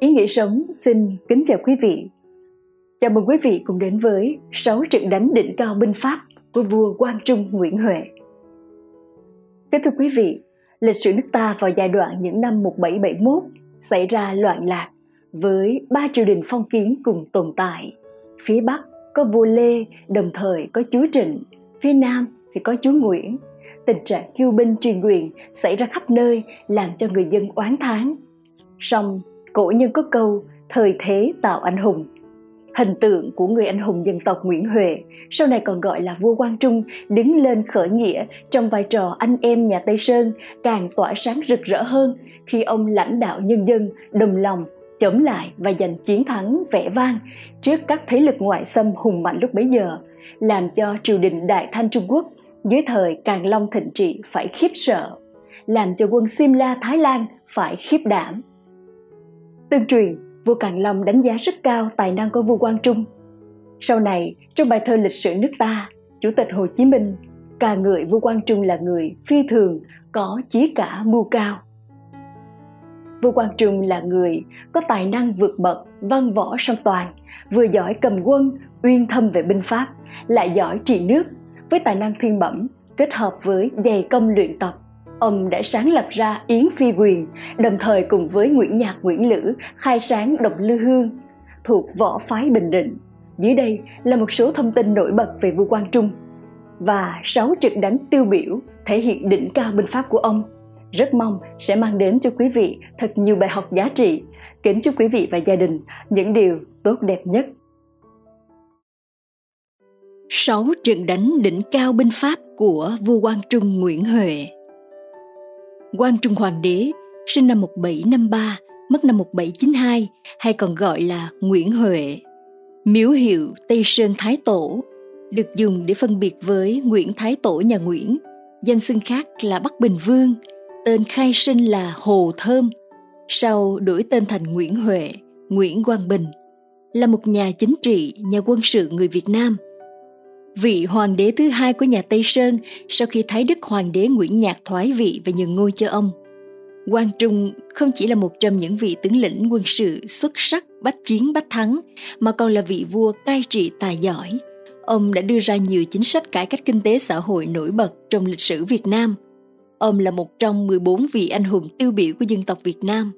Ý nghĩa sống xin kính chào quý vị. Chào mừng quý vị cùng đến với 6 trận đánh đỉnh cao binh Pháp của vua Quang Trung Nguyễn Huệ. Kính thưa quý vị, lịch sử nước ta vào giai đoạn những năm 1771 xảy ra loạn lạc với ba triều đình phong kiến cùng tồn tại. Phía Bắc có vua Lê, đồng thời có chúa Trịnh, phía Nam thì có chúa Nguyễn. Tình trạng kiêu binh truyền quyền xảy ra khắp nơi làm cho người dân oán thán. Song cổ nhân có câu thời thế tạo anh hùng. Hình tượng của người anh hùng dân tộc Nguyễn Huệ, sau này còn gọi là vua Quang Trung, đứng lên khởi nghĩa trong vai trò anh em nhà Tây Sơn càng tỏa sáng rực rỡ hơn khi ông lãnh đạo nhân dân đồng lòng chống lại và giành chiến thắng vẻ vang trước các thế lực ngoại xâm hùng mạnh lúc bấy giờ, làm cho triều đình Đại Thanh Trung Quốc dưới thời Càn Long thịnh trị phải khiếp sợ, làm cho quân Simla Thái Lan phải khiếp đảm. Tương truyền, vua Càn Long đánh giá rất cao tài năng của vua Quang Trung. Sau này, trong bài thơ lịch sử nước ta, Chủ tịch Hồ Chí Minh ca ngợi vua Quang Trung là người phi thường, có chí cả mưu cao. Vua Quang Trung là người có tài năng vượt bậc, văn võ song toàn, vừa giỏi cầm quân, uyên thâm về binh pháp, lại giỏi trị nước, với tài năng thiên bẩm kết hợp với dày công luyện tập ông đã sáng lập ra Yến Phi Quyền, đồng thời cùng với Nguyễn Nhạc Nguyễn Lữ khai sáng Độc Lư Hương, thuộc võ phái Bình Định. Dưới đây là một số thông tin nổi bật về vua Quang Trung và sáu trận đánh tiêu biểu thể hiện đỉnh cao binh pháp của ông. Rất mong sẽ mang đến cho quý vị thật nhiều bài học giá trị. Kính chúc quý vị và gia đình những điều tốt đẹp nhất. Sáu trận đánh đỉnh cao binh pháp của vua Quang Trung Nguyễn Huệ Quang Trung Hoàng đế, sinh năm 1753, mất năm 1792, hay còn gọi là Nguyễn Huệ. Miếu hiệu Tây Sơn Thái Tổ, được dùng để phân biệt với Nguyễn Thái Tổ nhà Nguyễn, danh xưng khác là Bắc Bình Vương, tên khai sinh là Hồ Thơm, sau đổi tên thành Nguyễn Huệ, Nguyễn Quang Bình, là một nhà chính trị, nhà quân sự người Việt Nam – vị hoàng đế thứ hai của nhà Tây Sơn sau khi Thái Đức Hoàng đế Nguyễn Nhạc thoái vị và nhường ngôi cho ông. Quang Trung không chỉ là một trong những vị tướng lĩnh quân sự xuất sắc bách chiến bách thắng, mà còn là vị vua cai trị tài giỏi. Ông đã đưa ra nhiều chính sách cải cách kinh tế xã hội nổi bật trong lịch sử Việt Nam. Ông là một trong 14 vị anh hùng tiêu biểu của dân tộc Việt Nam.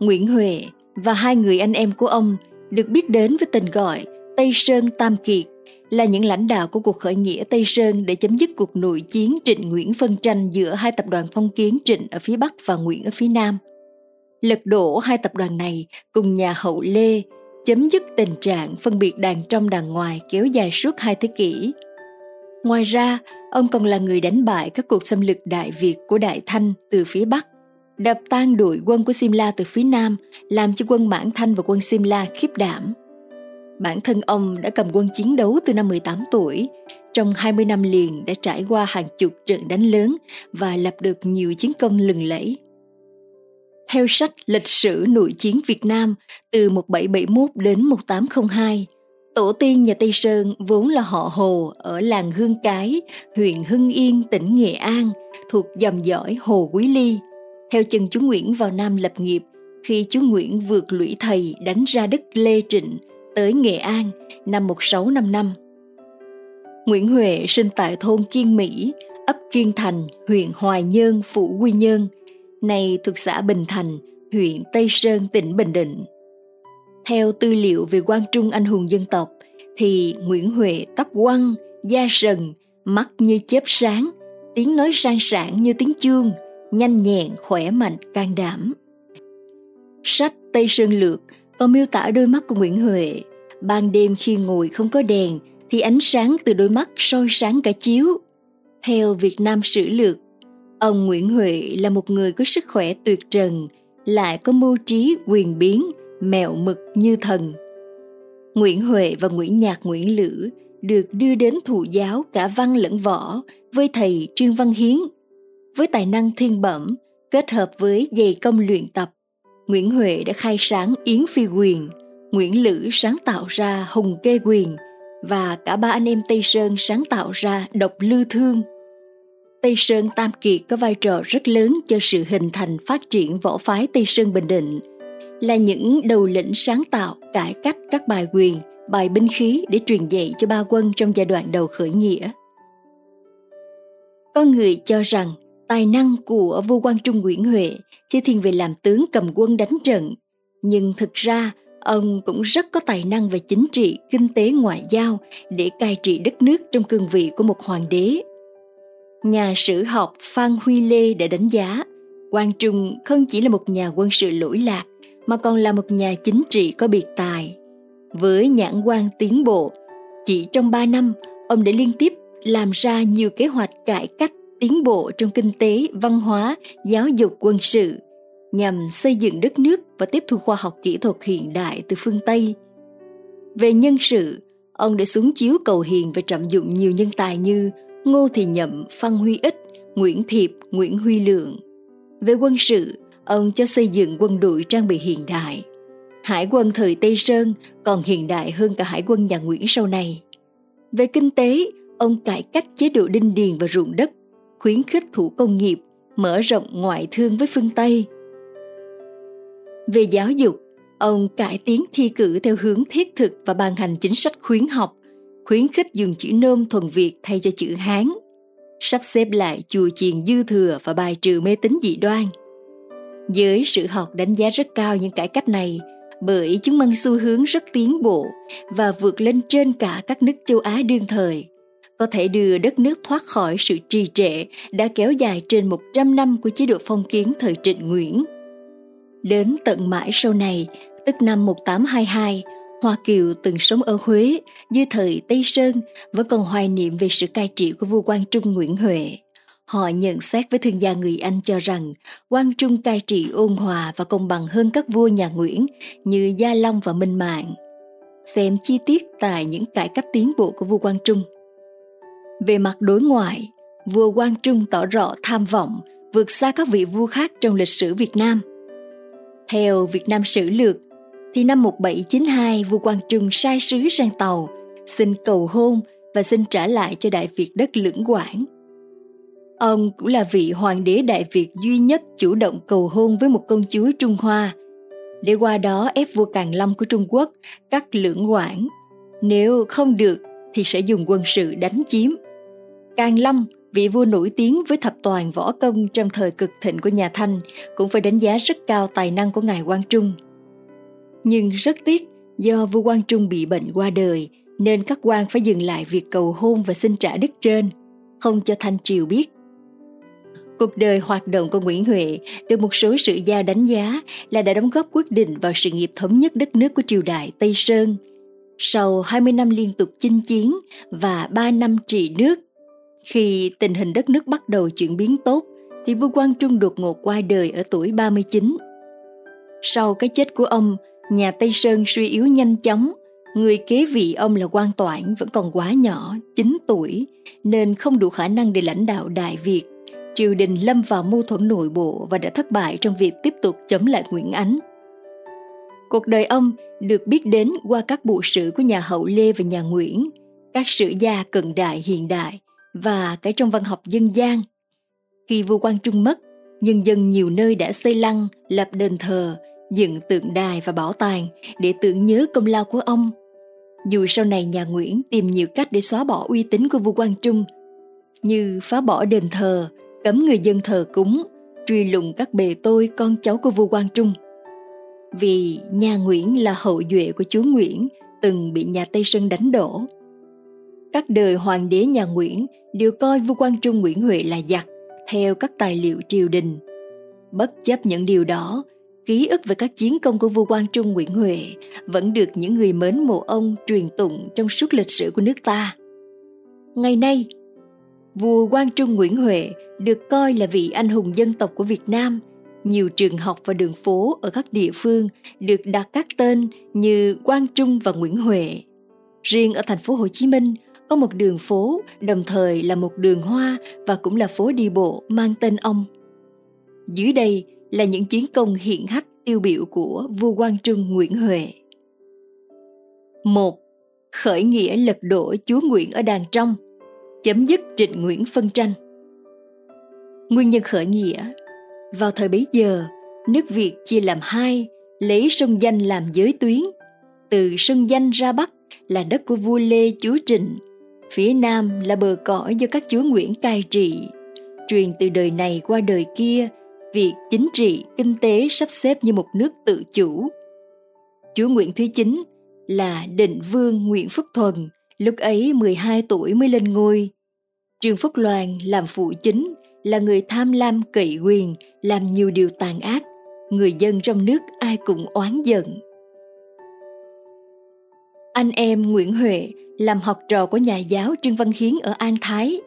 Nguyễn Huệ và hai người anh em của ông được biết đến với tên gọi Tây Sơn Tam Kiệt là những lãnh đạo của cuộc khởi nghĩa Tây Sơn để chấm dứt cuộc nội chiến Trịnh Nguyễn phân tranh giữa hai tập đoàn phong kiến Trịnh ở phía Bắc và Nguyễn ở phía Nam. Lật đổ hai tập đoàn này cùng nhà hậu Lê chấm dứt tình trạng phân biệt đàn trong đàn ngoài kéo dài suốt hai thế kỷ. Ngoài ra, ông còn là người đánh bại các cuộc xâm lược Đại Việt của Đại Thanh từ phía Bắc, đập tan đội quân của Simla từ phía Nam, làm cho quân Mãn Thanh và quân Simla khiếp đảm. Bản thân ông đã cầm quân chiến đấu từ năm 18 tuổi, trong 20 năm liền đã trải qua hàng chục trận đánh lớn và lập được nhiều chiến công lừng lẫy. Theo sách Lịch sử nội chiến Việt Nam từ 1771 đến 1802, tổ tiên nhà Tây Sơn vốn là họ Hồ ở làng Hương Cái, huyện Hưng Yên, tỉnh Nghệ An, thuộc dòng dõi Hồ Quý Ly. Theo chân chú Nguyễn vào Nam lập nghiệp, khi chú Nguyễn vượt lũy thầy đánh ra đất Lê Trịnh tới Nghệ An năm 1655. Nguyễn Huệ sinh tại thôn Kiên Mỹ, ấp Kiên Thành, huyện Hoài Nhơn, Phủ Quy Nhơn, nay thuộc xã Bình Thành, huyện Tây Sơn, tỉnh Bình Định. Theo tư liệu về quan trung anh hùng dân tộc, thì Nguyễn Huệ tóc quăng, da sần, mắt như chớp sáng, tiếng nói sang sảng như tiếng chuông, nhanh nhẹn, khỏe mạnh, can đảm. Sách Tây Sơn Lược có miêu tả đôi mắt của Nguyễn Huệ. Ban đêm khi ngồi không có đèn thì ánh sáng từ đôi mắt soi sáng cả chiếu. Theo Việt Nam Sử Lược, ông Nguyễn Huệ là một người có sức khỏe tuyệt trần, lại có mưu trí quyền biến, mẹo mực như thần. Nguyễn Huệ và Nguyễn Nhạc Nguyễn Lữ được đưa đến thụ giáo cả văn lẫn võ với thầy Trương Văn Hiến. Với tài năng thiên bẩm, kết hợp với dày công luyện tập, Nguyễn Huệ đã khai sáng Yến Phi Quyền, Nguyễn Lữ sáng tạo ra Hùng Kê Quyền và cả ba anh em Tây Sơn sáng tạo ra Độc Lư Thương. Tây Sơn Tam Kiệt có vai trò rất lớn cho sự hình thành phát triển võ phái Tây Sơn Bình Định. là những đầu lĩnh sáng tạo cải cách các bài quyền, bài binh khí để truyền dạy cho ba quân trong giai đoạn đầu khởi nghĩa. Có người cho rằng tài năng của vua quan trung Nguyễn Huệ chỉ thiên về làm tướng cầm quân đánh trận, nhưng thực ra ông cũng rất có tài năng về chính trị, kinh tế ngoại giao để cai trị đất nước trong cương vị của một hoàng đế. Nhà sử học Phan Huy Lê đã đánh giá Quang Trung không chỉ là một nhà quân sự lỗi lạc mà còn là một nhà chính trị có biệt tài. Với nhãn quan tiến bộ, chỉ trong 3 năm, ông đã liên tiếp làm ra nhiều kế hoạch cải cách tiến bộ trong kinh tế, văn hóa, giáo dục quân sự nhằm xây dựng đất nước và tiếp thu khoa học kỹ thuật hiện đại từ phương Tây. Về nhân sự, ông đã xuống chiếu cầu hiền và trọng dụng nhiều nhân tài như Ngô Thị Nhậm, Phan Huy Ích, Nguyễn Thiệp, Nguyễn Huy Lượng. Về quân sự, ông cho xây dựng quân đội trang bị hiện đại. Hải quân thời Tây Sơn còn hiện đại hơn cả hải quân nhà Nguyễn sau này. Về kinh tế, ông cải cách chế độ đinh điền và ruộng đất, khuyến khích thủ công nghiệp, mở rộng ngoại thương với phương Tây. Về giáo dục, ông cải tiến thi cử theo hướng thiết thực và ban hành chính sách khuyến học, khuyến khích dùng chữ nôm thuần Việt thay cho chữ Hán, sắp xếp lại chùa chiền dư thừa và bài trừ mê tín dị đoan. Giới sử học đánh giá rất cao những cải cách này bởi chúng mang xu hướng rất tiến bộ và vượt lên trên cả các nước châu Á đương thời, có thể đưa đất nước thoát khỏi sự trì trệ đã kéo dài trên 100 năm của chế độ phong kiến thời Trịnh Nguyễn. Đến tận mãi sau này, tức năm 1822, Hoa Kiều từng sống ở Huế dưới thời Tây Sơn vẫn còn hoài niệm về sự cai trị của vua Quang Trung Nguyễn Huệ. Họ nhận xét với thương gia người Anh cho rằng Quang Trung cai trị ôn hòa và công bằng hơn các vua nhà Nguyễn như Gia Long và Minh Mạng. Xem chi tiết tại những cải cách tiến bộ của vua Quang Trung. Về mặt đối ngoại, vua Quang Trung tỏ rõ tham vọng vượt xa các vị vua khác trong lịch sử Việt Nam. Theo Việt Nam Sử Lược, thì năm 1792 vua Quang Trung sai sứ sang tàu, xin cầu hôn và xin trả lại cho Đại Việt đất lưỡng quảng. Ông cũng là vị hoàng đế Đại Việt duy nhất chủ động cầu hôn với một công chúa Trung Hoa, để qua đó ép vua Càn Long của Trung Quốc cắt lưỡng quảng. Nếu không được thì sẽ dùng quân sự đánh chiếm. Càn Long, vị vua nổi tiếng với thập toàn võ công trong thời cực thịnh của nhà Thanh, cũng phải đánh giá rất cao tài năng của ngài Quang Trung – nhưng rất tiếc, do vua Quang Trung bị bệnh qua đời, nên các quan phải dừng lại việc cầu hôn và xin trả đức trên, không cho Thanh Triều biết. Cuộc đời hoạt động của Nguyễn Huệ được một số sử gia đánh giá là đã đóng góp quyết định vào sự nghiệp thống nhất đất nước của triều đại Tây Sơn. Sau 20 năm liên tục chinh chiến và 3 năm trị nước, khi tình hình đất nước bắt đầu chuyển biến tốt, thì vua Quang Trung đột ngột qua đời ở tuổi 39. Sau cái chết của ông, Nhà Tây Sơn suy yếu nhanh chóng, người kế vị ông là quan toản vẫn còn quá nhỏ, 9 tuổi, nên không đủ khả năng để lãnh đạo Đại Việt. Triều đình lâm vào mâu thuẫn nội bộ và đã thất bại trong việc tiếp tục chống lại Nguyễn Ánh. Cuộc đời ông được biết đến qua các bộ sử của nhà Hậu Lê và nhà Nguyễn, các sử gia cận đại hiện đại và cái trong văn học dân gian. Khi vua Quang Trung mất, nhân dân nhiều nơi đã xây lăng, lập đền thờ, dựng tượng đài và bảo tàng để tưởng nhớ công lao của ông. Dù sau này nhà Nguyễn tìm nhiều cách để xóa bỏ uy tín của vua Quang Trung, như phá bỏ đền thờ, cấm người dân thờ cúng, truy lùng các bề tôi con cháu của vua Quang Trung. Vì nhà Nguyễn là hậu duệ của chúa Nguyễn từng bị nhà Tây Sơn đánh đổ. Các đời hoàng đế nhà Nguyễn đều coi vua Quang Trung Nguyễn Huệ là giặc theo các tài liệu triều đình. Bất chấp những điều đó, ký ức về các chiến công của vua Quang Trung Nguyễn Huệ vẫn được những người mến mộ ông truyền tụng trong suốt lịch sử của nước ta. Ngày nay, vua Quang Trung Nguyễn Huệ được coi là vị anh hùng dân tộc của Việt Nam. Nhiều trường học và đường phố ở các địa phương được đặt các tên như Quang Trung và Nguyễn Huệ. Riêng ở thành phố Hồ Chí Minh có một đường phố đồng thời là một đường hoa và cũng là phố đi bộ mang tên ông. Dưới đây là những chiến công hiển hách tiêu biểu của vua Quang Trung Nguyễn Huệ. một Khởi nghĩa lật đổ chúa Nguyễn ở Đàn Trong, chấm dứt trịnh Nguyễn phân tranh. Nguyên nhân khởi nghĩa Vào thời bấy giờ, nước Việt chia làm hai, lấy sông Danh làm giới tuyến. Từ sông Danh ra Bắc là đất của vua Lê Chúa Trịnh, phía Nam là bờ cõi do các chúa Nguyễn cai trị. Truyền từ đời này qua đời kia, việc chính trị, kinh tế sắp xếp như một nước tự chủ. Chúa Nguyễn thứ 9 là định vương Nguyễn Phúc Thuần, lúc ấy 12 tuổi mới lên ngôi. Trương Phúc Loan làm phụ chính, là người tham lam cậy quyền, làm nhiều điều tàn ác. Người dân trong nước ai cũng oán giận. Anh em Nguyễn Huệ làm học trò của nhà giáo Trương Văn Hiến ở An Thái.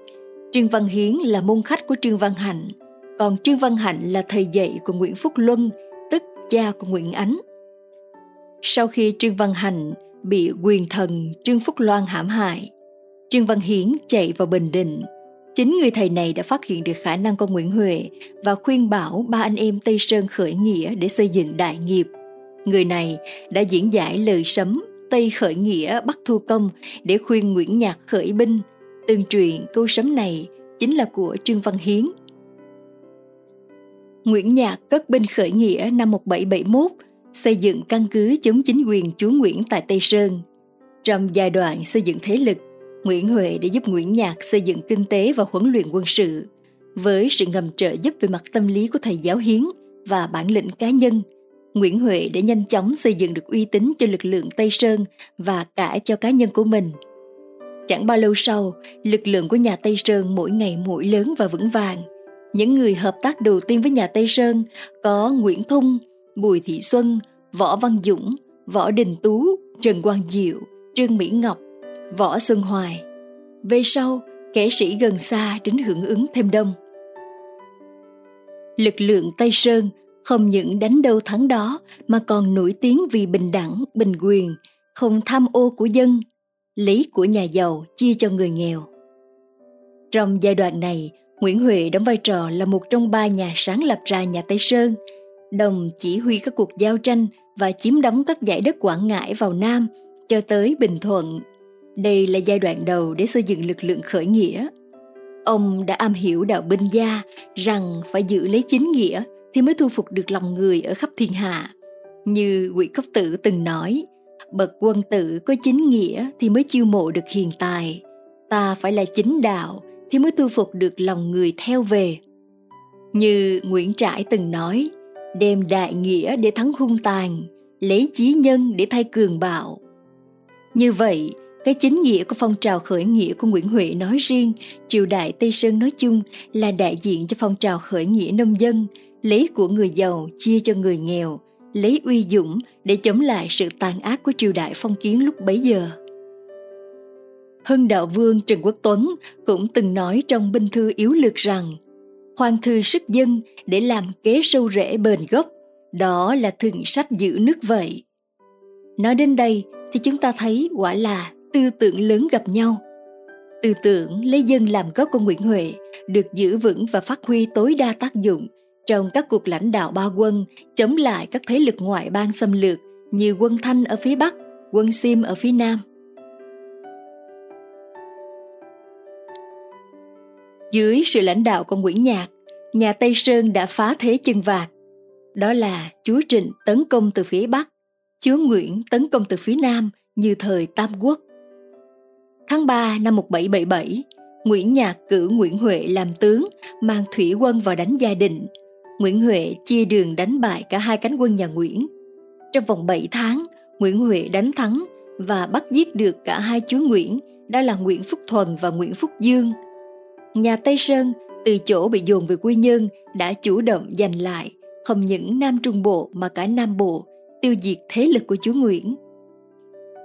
Trương Văn Hiến là môn khách của Trương Văn Hạnh, còn Trương Văn Hạnh là thầy dạy của Nguyễn Phúc Luân, tức cha của Nguyễn Ánh. Sau khi Trương Văn Hạnh bị quyền thần Trương Phúc Loan hãm hại, Trương Văn Hiến chạy vào Bình Định. Chính người thầy này đã phát hiện được khả năng của Nguyễn Huệ và khuyên bảo ba anh em Tây Sơn khởi nghĩa để xây dựng đại nghiệp. Người này đã diễn giải lời sấm Tây khởi nghĩa bắt thu công để khuyên Nguyễn Nhạc khởi binh. Tương truyền câu sấm này chính là của Trương Văn Hiến. Nguyễn Nhạc cất binh khởi nghĩa năm 1771, xây dựng căn cứ chống chính quyền chúa Nguyễn tại Tây Sơn. Trong giai đoạn xây dựng thế lực, Nguyễn Huệ đã giúp Nguyễn Nhạc xây dựng kinh tế và huấn luyện quân sự. Với sự ngầm trợ giúp về mặt tâm lý của thầy giáo Hiến và bản lĩnh cá nhân, Nguyễn Huệ đã nhanh chóng xây dựng được uy tín cho lực lượng Tây Sơn và cả cho cá nhân của mình. Chẳng bao lâu sau, lực lượng của nhà Tây Sơn mỗi ngày mỗi lớn và vững vàng. Những người hợp tác đầu tiên với nhà Tây Sơn có Nguyễn Thung, Bùi Thị Xuân, Võ Văn Dũng, Võ Đình Tú, Trần Quang Diệu, Trương Mỹ Ngọc, Võ Xuân Hoài. Về sau, kẻ sĩ gần xa đến hưởng ứng thêm đông. Lực lượng Tây Sơn không những đánh đâu thắng đó mà còn nổi tiếng vì bình đẳng, bình quyền, không tham ô của dân, lấy của nhà giàu chia cho người nghèo. Trong giai đoạn này, Nguyễn Huệ đóng vai trò là một trong ba nhà sáng lập ra nhà Tây Sơn, đồng chỉ huy các cuộc giao tranh và chiếm đóng các giải đất Quảng Ngãi vào Nam cho tới Bình Thuận. Đây là giai đoạn đầu để xây dựng lực lượng khởi nghĩa. Ông đã am hiểu đạo binh gia rằng phải giữ lấy chính nghĩa thì mới thu phục được lòng người ở khắp thiên hạ. Như Quỷ Cốc Tử từng nói, bậc quân tử có chính nghĩa thì mới chiêu mộ được hiền tài. Ta phải là chính đạo thì mới thu phục được lòng người theo về. Như Nguyễn Trãi từng nói, đem đại nghĩa để thắng hung tàn, lấy chí nhân để thay cường bạo. Như vậy, cái chính nghĩa của phong trào khởi nghĩa của Nguyễn Huệ nói riêng, triều đại Tây Sơn nói chung là đại diện cho phong trào khởi nghĩa nông dân, lấy của người giàu chia cho người nghèo, lấy uy dũng để chống lại sự tàn ác của triều đại phong kiến lúc bấy giờ. Hưng đạo vương Trần Quốc Tuấn cũng từng nói trong binh thư yếu lược rằng khoan thư sức dân để làm kế sâu rễ bền gốc, đó là thượng sách giữ nước vậy. Nói đến đây thì chúng ta thấy quả là tư tưởng lớn gặp nhau. Tư tưởng lấy dân làm gốc của Nguyễn Huệ được giữ vững và phát huy tối đa tác dụng trong các cuộc lãnh đạo ba quân chống lại các thế lực ngoại bang xâm lược như quân Thanh ở phía Bắc, quân Sim ở phía Nam. Dưới sự lãnh đạo của Nguyễn Nhạc, nhà Tây Sơn đã phá thế chân vạc. Đó là chúa Trịnh tấn công từ phía Bắc, chúa Nguyễn tấn công từ phía Nam như thời Tam Quốc. Tháng 3 năm 1777, Nguyễn Nhạc cử Nguyễn Huệ làm tướng, mang thủy quân vào đánh Gia Định, Nguyễn Huệ chia đường đánh bại cả hai cánh quân nhà Nguyễn. Trong vòng 7 tháng, Nguyễn Huệ đánh thắng và bắt giết được cả hai chúa Nguyễn, đó là Nguyễn Phúc Thuần và Nguyễn Phúc Dương. Nhà Tây Sơn từ chỗ bị dồn về Quy Nhơn đã chủ động giành lại không những Nam Trung Bộ mà cả Nam Bộ, tiêu diệt thế lực của chúa Nguyễn.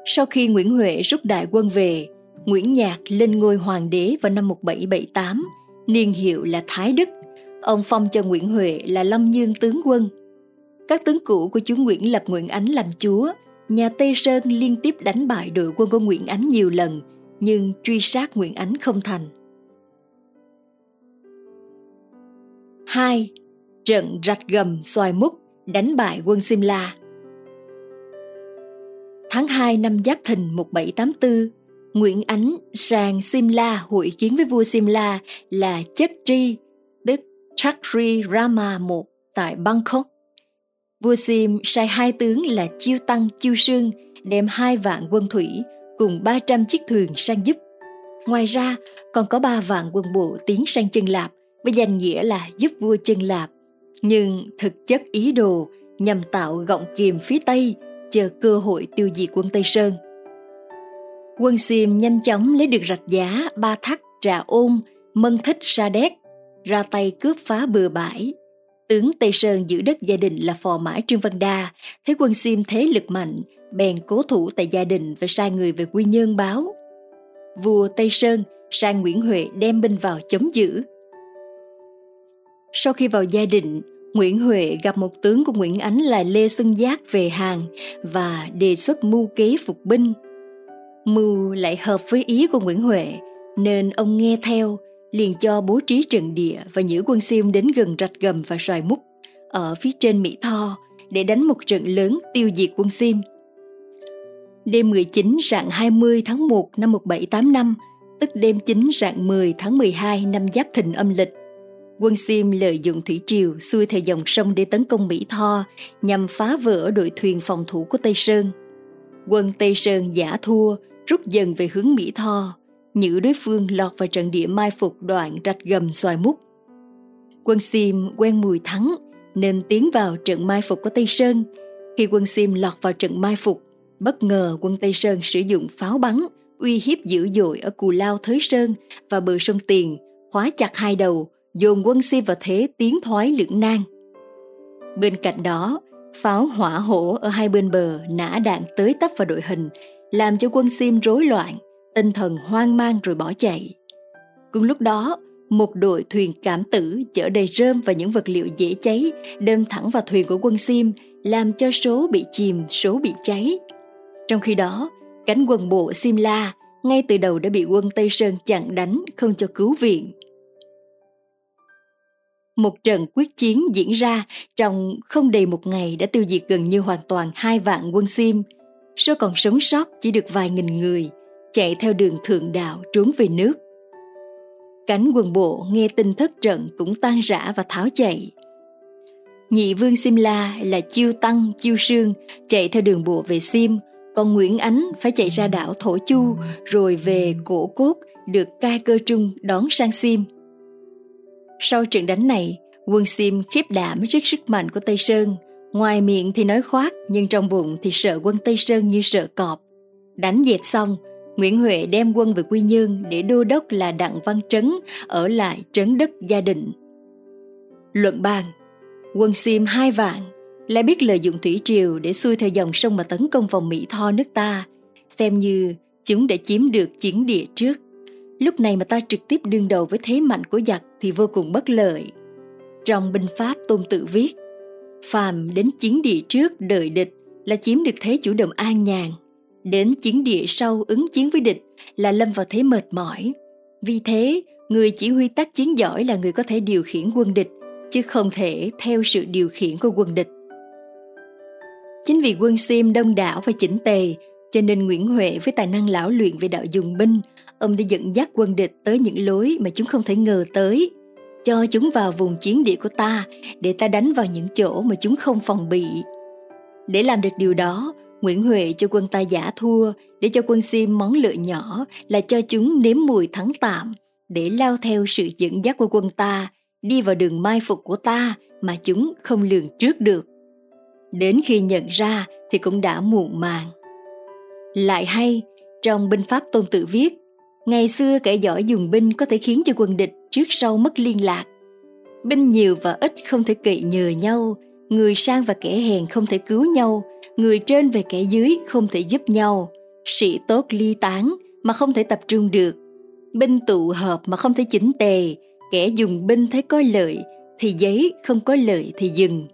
Sau khi Nguyễn Huệ rút đại quân về, Nguyễn Nhạc lên ngôi hoàng đế vào năm 1778, niên hiệu là Thái Đức, Ông phong cho Nguyễn Huệ là Lâm Dương tướng quân. Các tướng cũ của chúa Nguyễn lập Nguyễn Ánh làm chúa, nhà Tây Sơn liên tiếp đánh bại đội quân của Nguyễn Ánh nhiều lần, nhưng truy sát Nguyễn Ánh không thành. 2. Trận rạch gầm xoài múc đánh bại quân Simla Tháng 2 năm Giáp Thìn 1784, Nguyễn Ánh sang Simla hội kiến với vua Simla là Chất Tri Chakri Rama I tại Bangkok. vua Sim sai hai tướng là Chiêu Tăng, Chiêu Sương đem hai vạn quân thủy cùng 300 chiếc thuyền sang giúp. Ngoài ra, còn có ba vạn quân bộ tiến sang chân Lạp với danh nghĩa là giúp vua chân Lạp. Nhưng thực chất ý đồ nhằm tạo gọng kìm phía Tây, chờ cơ hội tiêu diệt quân Tây Sơn. Quân Sim nhanh chóng lấy được rạch giá, ba thắt, trà ôn, mân thích sa đéc, ra tay cướp phá bừa bãi. Tướng Tây Sơn giữ đất gia đình là phò mã Trương Văn Đa, thấy quân Sim thế lực mạnh, bèn cố thủ tại gia đình và sai người về quy nhơn báo. Vua Tây Sơn sang Nguyễn Huệ đem binh vào chống giữ. Sau khi vào gia đình, Nguyễn Huệ gặp một tướng của Nguyễn Ánh là Lê Xuân Giác về hàng và đề xuất mưu kế phục binh. Mưu lại hợp với ý của Nguyễn Huệ, nên ông nghe theo, liền cho bố trí trận địa và nhử quân xiêm đến gần rạch gầm và xoài múc ở phía trên Mỹ Tho để đánh một trận lớn tiêu diệt quân xiêm. Đêm 19 rạng 20 tháng 1 năm 1785, tức đêm 9 rạng 10 tháng 12 năm Giáp Thìn âm lịch, quân Sim lợi dụng thủy triều xuôi theo dòng sông để tấn công Mỹ Tho nhằm phá vỡ đội thuyền phòng thủ của Tây Sơn. Quân Tây Sơn giả thua, rút dần về hướng Mỹ Tho, nhữ đối phương lọt vào trận địa mai phục đoạn rạch gầm xoài mút Quân Sim quen mùi thắng nên tiến vào trận mai phục của Tây Sơn. Khi quân Sim lọt vào trận mai phục, bất ngờ quân Tây Sơn sử dụng pháo bắn uy hiếp dữ dội ở Cù Lao Thới Sơn và bờ sông Tiền, khóa chặt hai đầu, dồn quân Sim vào thế tiến thoái lưỡng nan. Bên cạnh đó, pháo hỏa hổ ở hai bên bờ nã đạn tới tấp vào đội hình, làm cho quân Sim rối loạn, tinh thần hoang mang rồi bỏ chạy. Cùng lúc đó, một đội thuyền cảm tử chở đầy rơm và những vật liệu dễ cháy đâm thẳng vào thuyền của quân Sim, làm cho số bị chìm, số bị cháy. Trong khi đó, cánh quân bộ Simla ngay từ đầu đã bị quân Tây Sơn chặn đánh không cho cứu viện. Một trận quyết chiến diễn ra trong không đầy một ngày đã tiêu diệt gần như hoàn toàn hai vạn quân Sim. Số còn sống sót chỉ được vài nghìn người, chạy theo đường thượng đạo trốn về nước. Cánh quân bộ nghe tin thất trận cũng tan rã và tháo chạy. Nhị vương Simla là Chiêu Tăng, Chiêu Sương chạy theo đường bộ về Sim, còn Nguyễn Ánh phải chạy ra đảo Thổ Chu rồi về Cổ Cốt được Cai Cơ Trung đón sang Sim. Sau trận đánh này, quân Sim khiếp đảm trước sức mạnh của Tây Sơn. Ngoài miệng thì nói khoác, nhưng trong bụng thì sợ quân Tây Sơn như sợ cọp. Đánh dẹp xong, Nguyễn Huệ đem quân về Quy Nhơn để đô đốc là Đặng Văn Trấn ở lại trấn đất gia định. Luận bàn Quân Sim hai vạn lại biết lợi dụng thủy triều để xuôi theo dòng sông mà tấn công vào Mỹ Tho nước ta, xem như chúng đã chiếm được chiến địa trước. Lúc này mà ta trực tiếp đương đầu với thế mạnh của giặc thì vô cùng bất lợi. Trong binh pháp Tôn Tự viết, phàm đến chiến địa trước đợi địch là chiếm được thế chủ động an nhàn. Đến chiến địa sau ứng chiến với địch là lâm vào thế mệt mỏi. Vì thế, người chỉ huy tác chiến giỏi là người có thể điều khiển quân địch, chứ không thể theo sự điều khiển của quân địch. Chính vì quân Sim đông đảo và chỉnh tề, cho nên Nguyễn Huệ với tài năng lão luyện về đạo dùng binh, ông đã dẫn dắt quân địch tới những lối mà chúng không thể ngờ tới, cho chúng vào vùng chiến địa của ta để ta đánh vào những chỗ mà chúng không phòng bị. Để làm được điều đó, Nguyễn Huệ cho quân ta giả thua để cho quân Sim món lợi nhỏ là cho chúng nếm mùi thắng tạm để lao theo sự dẫn dắt của quân ta đi vào đường mai phục của ta mà chúng không lường trước được. Đến khi nhận ra thì cũng đã muộn màng. Lại hay, trong binh pháp tôn tự viết, ngày xưa kẻ giỏi dùng binh có thể khiến cho quân địch trước sau mất liên lạc. Binh nhiều và ít không thể cậy nhờ nhau, người sang và kẻ hèn không thể cứu nhau, người trên và kẻ dưới không thể giúp nhau, sĩ tốt ly tán mà không thể tập trung được, binh tụ hợp mà không thể chỉnh tề, kẻ dùng binh thấy có lợi thì giấy không có lợi thì dừng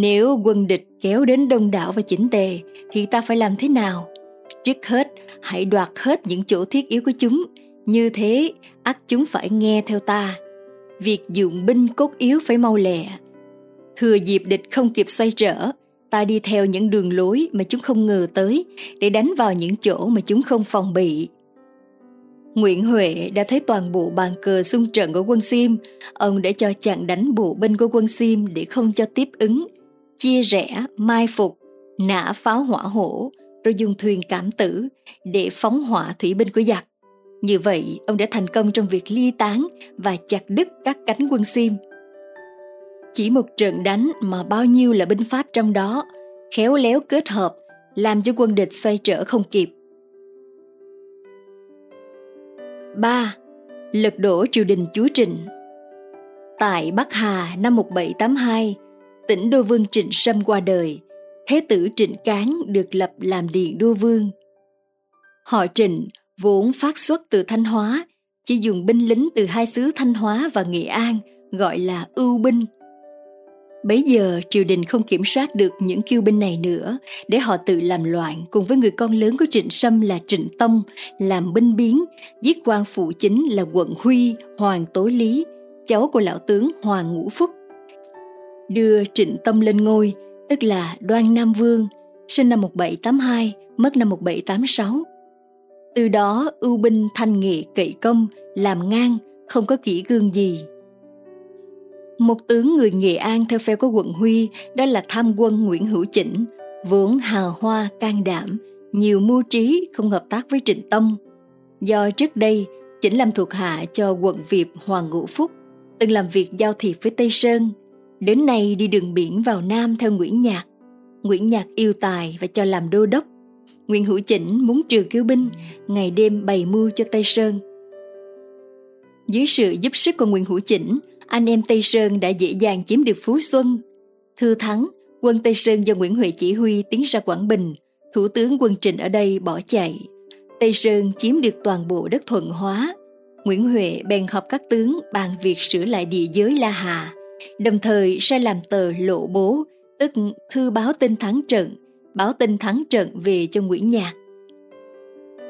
nếu quân địch kéo đến đông đảo và chỉnh tề thì ta phải làm thế nào? Trước hết, hãy đoạt hết những chỗ thiết yếu của chúng. Như thế, ắt chúng phải nghe theo ta. Việc dụng binh cốt yếu phải mau lẹ. Thừa dịp địch không kịp xoay trở, ta đi theo những đường lối mà chúng không ngờ tới để đánh vào những chỗ mà chúng không phòng bị. Nguyễn Huệ đã thấy toàn bộ bàn cờ xung trận của quân Sim, ông đã cho chặn đánh bộ binh của quân Sim để không cho tiếp ứng, chia rẽ, mai phục, nã pháo hỏa hổ, rồi dùng thuyền cảm tử để phóng hỏa thủy binh của giặc. Như vậy, ông đã thành công trong việc ly tán và chặt đứt các cánh quân Sim. Chỉ một trận đánh mà bao nhiêu là binh pháp trong đó, khéo léo kết hợp, làm cho quân địch xoay trở không kịp. 3. Lật đổ triều đình chúa Trịnh Tại Bắc Hà năm 1782, tỉnh Đô Vương Trịnh Sâm qua đời, Thế tử Trịnh Cán được lập làm Điện Đô Vương. Họ Trịnh vốn phát xuất từ Thanh Hóa, chỉ dùng binh lính từ hai xứ Thanh Hóa và Nghệ An gọi là ưu binh. Bấy giờ triều đình không kiểm soát được những kiêu binh này nữa để họ tự làm loạn cùng với người con lớn của Trịnh Sâm là Trịnh Tông làm binh biến, giết quan phụ chính là quận Huy, Hoàng Tố Lý, cháu của lão tướng Hoàng Ngũ Phúc. Đưa Trịnh Tông lên ngôi, tức là Đoan Nam Vương, sinh năm 1782, mất năm 1786 từ đó ưu binh thanh nghệ cậy công, làm ngang, không có kỹ gương gì. Một tướng người Nghệ An theo phe của quận Huy đó là tham quân Nguyễn Hữu Chỉnh, vốn hào hoa can đảm, nhiều mưu trí không hợp tác với Trịnh Tông. Do trước đây Chỉnh làm thuộc hạ cho quận Việt Hoàng Ngũ Phúc, từng làm việc giao thiệp với Tây Sơn, đến nay đi đường biển vào Nam theo Nguyễn Nhạc. Nguyễn Nhạc yêu tài và cho làm đô đốc Nguyễn Hữu Chỉnh muốn trừ cứu binh, ngày đêm bày mưu cho Tây Sơn. Dưới sự giúp sức của Nguyễn Hữu Chỉnh, anh em Tây Sơn đã dễ dàng chiếm được Phú Xuân. Thư thắng, quân Tây Sơn do Nguyễn Huệ chỉ huy tiến ra Quảng Bình, thủ tướng quân Trịnh ở đây bỏ chạy. Tây Sơn chiếm được toàn bộ đất thuận hóa. Nguyễn Huệ bèn họp các tướng bàn việc sửa lại địa giới La Hà, đồng thời sai làm tờ lộ bố, tức thư báo tin thắng trận, báo tin thắng trận về cho Nguyễn Nhạc.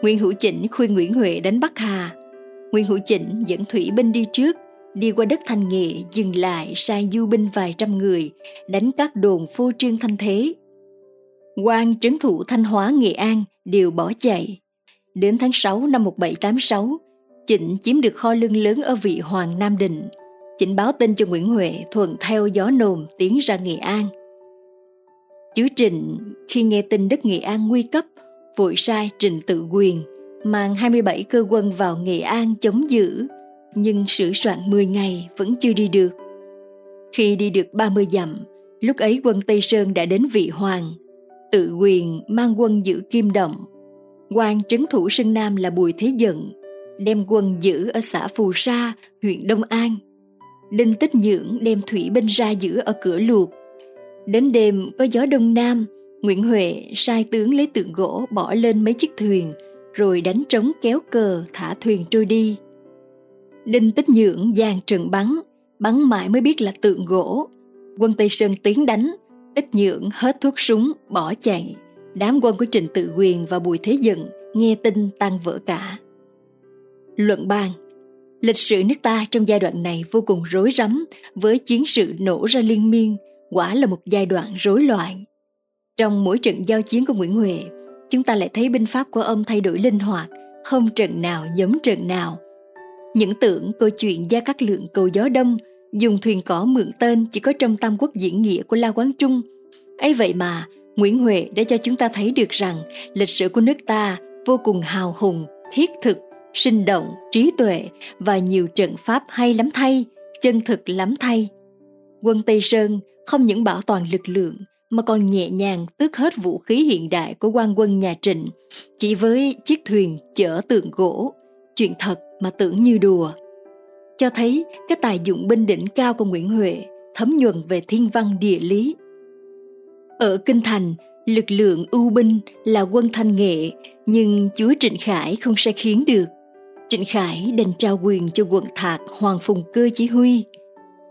Nguyễn Hữu Chỉnh khuyên Nguyễn Huệ đánh Bắc Hà. Nguyễn Hữu Chỉnh dẫn thủy binh đi trước, đi qua đất Thanh Nghệ dừng lại sai du binh vài trăm người, đánh các đồn phô trương thanh thế. quan trấn thủ Thanh Hóa Nghệ An đều bỏ chạy. Đến tháng 6 năm 1786, Chỉnh chiếm được kho lương lớn ở vị Hoàng Nam Định. Chỉnh báo tin cho Nguyễn Huệ thuận theo gió nồm tiến ra Nghệ An. Chứ Trịnh khi nghe tin đất Nghệ An nguy cấp, vội sai Trịnh tự quyền, mang 27 cơ quân vào Nghệ An chống giữ, nhưng sửa soạn 10 ngày vẫn chưa đi được. Khi đi được 30 dặm, lúc ấy quân Tây Sơn đã đến vị hoàng, tự quyền mang quân giữ Kim Động. quan trấn thủ Sơn Nam là Bùi Thế Dận, đem quân giữ ở xã Phù Sa, huyện Đông An. Đinh Tích Nhưỡng đem thủy binh ra giữ ở cửa luộc, Đến đêm có gió đông nam, Nguyễn Huệ sai tướng lấy tượng gỗ bỏ lên mấy chiếc thuyền, rồi đánh trống kéo cờ thả thuyền trôi đi. Đinh Tích Nhưỡng giang trường bắn, bắn mãi mới biết là tượng gỗ. Quân Tây Sơn tiến đánh, Tích Nhưỡng hết thuốc súng, bỏ chạy. Đám quân của Trịnh Tự Quyền và Bùi Thế Dận nghe tin tan vỡ cả. Luận bàn Lịch sử nước ta trong giai đoạn này vô cùng rối rắm với chiến sự nổ ra liên miên, quả là một giai đoạn rối loạn. Trong mỗi trận giao chiến của Nguyễn Huệ, chúng ta lại thấy binh pháp của ông thay đổi linh hoạt, không trận nào giống trận nào. Những tưởng câu chuyện Gia Cát Lượng cầu gió đông dùng thuyền cỏ mượn tên chỉ có trong Tam Quốc diễn nghĩa của La Quán Trung. ấy vậy mà, Nguyễn Huệ đã cho chúng ta thấy được rằng lịch sử của nước ta vô cùng hào hùng, thiết thực, sinh động, trí tuệ và nhiều trận pháp hay lắm thay, chân thực lắm thay. Quân Tây Sơn không những bảo toàn lực lượng mà còn nhẹ nhàng tước hết vũ khí hiện đại của quan quân nhà Trịnh chỉ với chiếc thuyền chở tượng gỗ, chuyện thật mà tưởng như đùa. Cho thấy cái tài dụng binh đỉnh cao của Nguyễn Huệ thấm nhuần về thiên văn địa lý. Ở Kinh Thành, lực lượng ưu binh là quân thanh nghệ, nhưng chúa Trịnh Khải không sai khiến được. Trịnh Khải đành trao quyền cho quận Thạc Hoàng Phùng Cơ chỉ huy.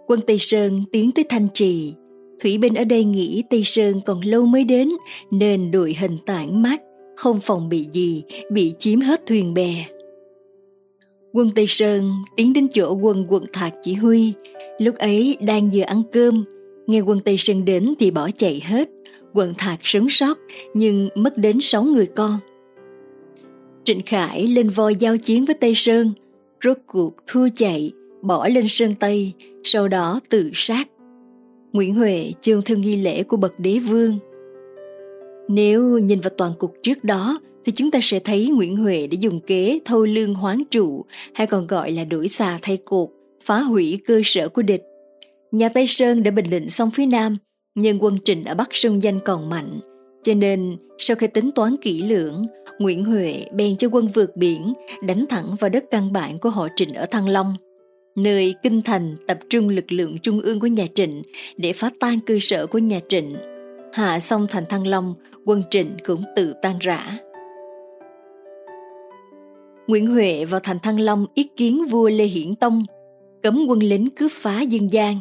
Quân Tây Sơn tiến tới Thanh Trì, Thủy binh ở đây nghĩ Tây Sơn còn lâu mới đến nên đội hình tản mát, không phòng bị gì, bị chiếm hết thuyền bè. Quân Tây Sơn tiến đến chỗ quân quận Thạc chỉ huy, lúc ấy đang vừa ăn cơm, nghe quân Tây Sơn đến thì bỏ chạy hết, quận Thạc sống sót nhưng mất đến sáu người con. Trịnh Khải lên voi giao chiến với Tây Sơn, rốt cuộc thua chạy, bỏ lên Sơn Tây, sau đó tự sát. Nguyễn Huệ chương theo nghi lễ của bậc đế vương. Nếu nhìn vào toàn cục trước đó thì chúng ta sẽ thấy Nguyễn Huệ đã dùng kế thâu lương hoán trụ hay còn gọi là đuổi xà thay cột, phá hủy cơ sở của địch. Nhà Tây Sơn đã bình định xong phía Nam, nhưng quân Trịnh ở Bắc Sông Danh còn mạnh, cho nên sau khi tính toán kỹ lưỡng, Nguyễn Huệ bèn cho quân vượt biển đánh thẳng vào đất căn bản của họ Trịnh ở Thăng Long, nơi kinh thành tập trung lực lượng trung ương của nhà Trịnh để phá tan cơ sở của nhà Trịnh. Hạ xong thành Thăng Long, quân Trịnh cũng tự tan rã. Nguyễn Huệ vào thành Thăng Long ý kiến vua Lê Hiển Tông, cấm quân lính cướp phá dân gian.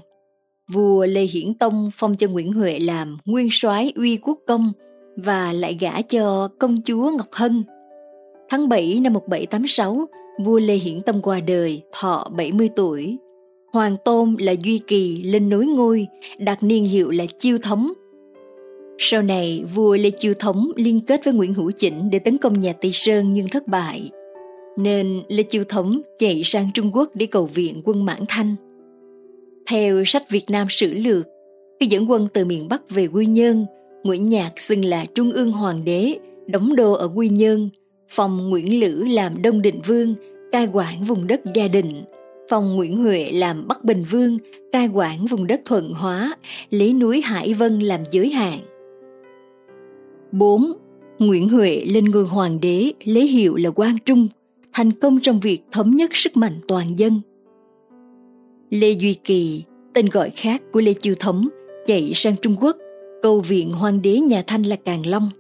Vua Lê Hiển Tông phong cho Nguyễn Huệ làm nguyên soái uy quốc công và lại gả cho công chúa Ngọc Hân. Tháng 7 năm 1786, vua Lê Hiển Tông qua đời, thọ 70 tuổi. Hoàng tôn là Duy Kỳ lên nối ngôi, đặt niên hiệu là Chiêu Thống. Sau này, vua Lê Chiêu Thống liên kết với Nguyễn Hữu Chỉnh để tấn công nhà Tây Sơn nhưng thất bại nên Lê Chiêu Thống chạy sang Trung Quốc để cầu viện quân Mãn Thanh. Theo sách Việt Nam Sử Lược, khi dẫn quân từ miền Bắc về Quy Nhơn, Nguyễn Nhạc xưng là Trung ương Hoàng đế, đóng đô ở Quy Nhơn, phòng Nguyễn Lữ làm Đông Định Vương, cai quản vùng đất Gia Định, phòng Nguyễn Huệ làm Bắc Bình Vương, cai quản vùng đất Thuận Hóa, lấy núi Hải Vân làm giới hạn. 4. Nguyễn Huệ lên ngôi hoàng đế lấy hiệu là Quang Trung, thành công trong việc thống nhất sức mạnh toàn dân. Lê Duy Kỳ, tên gọi khác của Lê Chiêu Thống, chạy sang Trung Quốc, cầu viện hoàng đế nhà Thanh là Càn Long.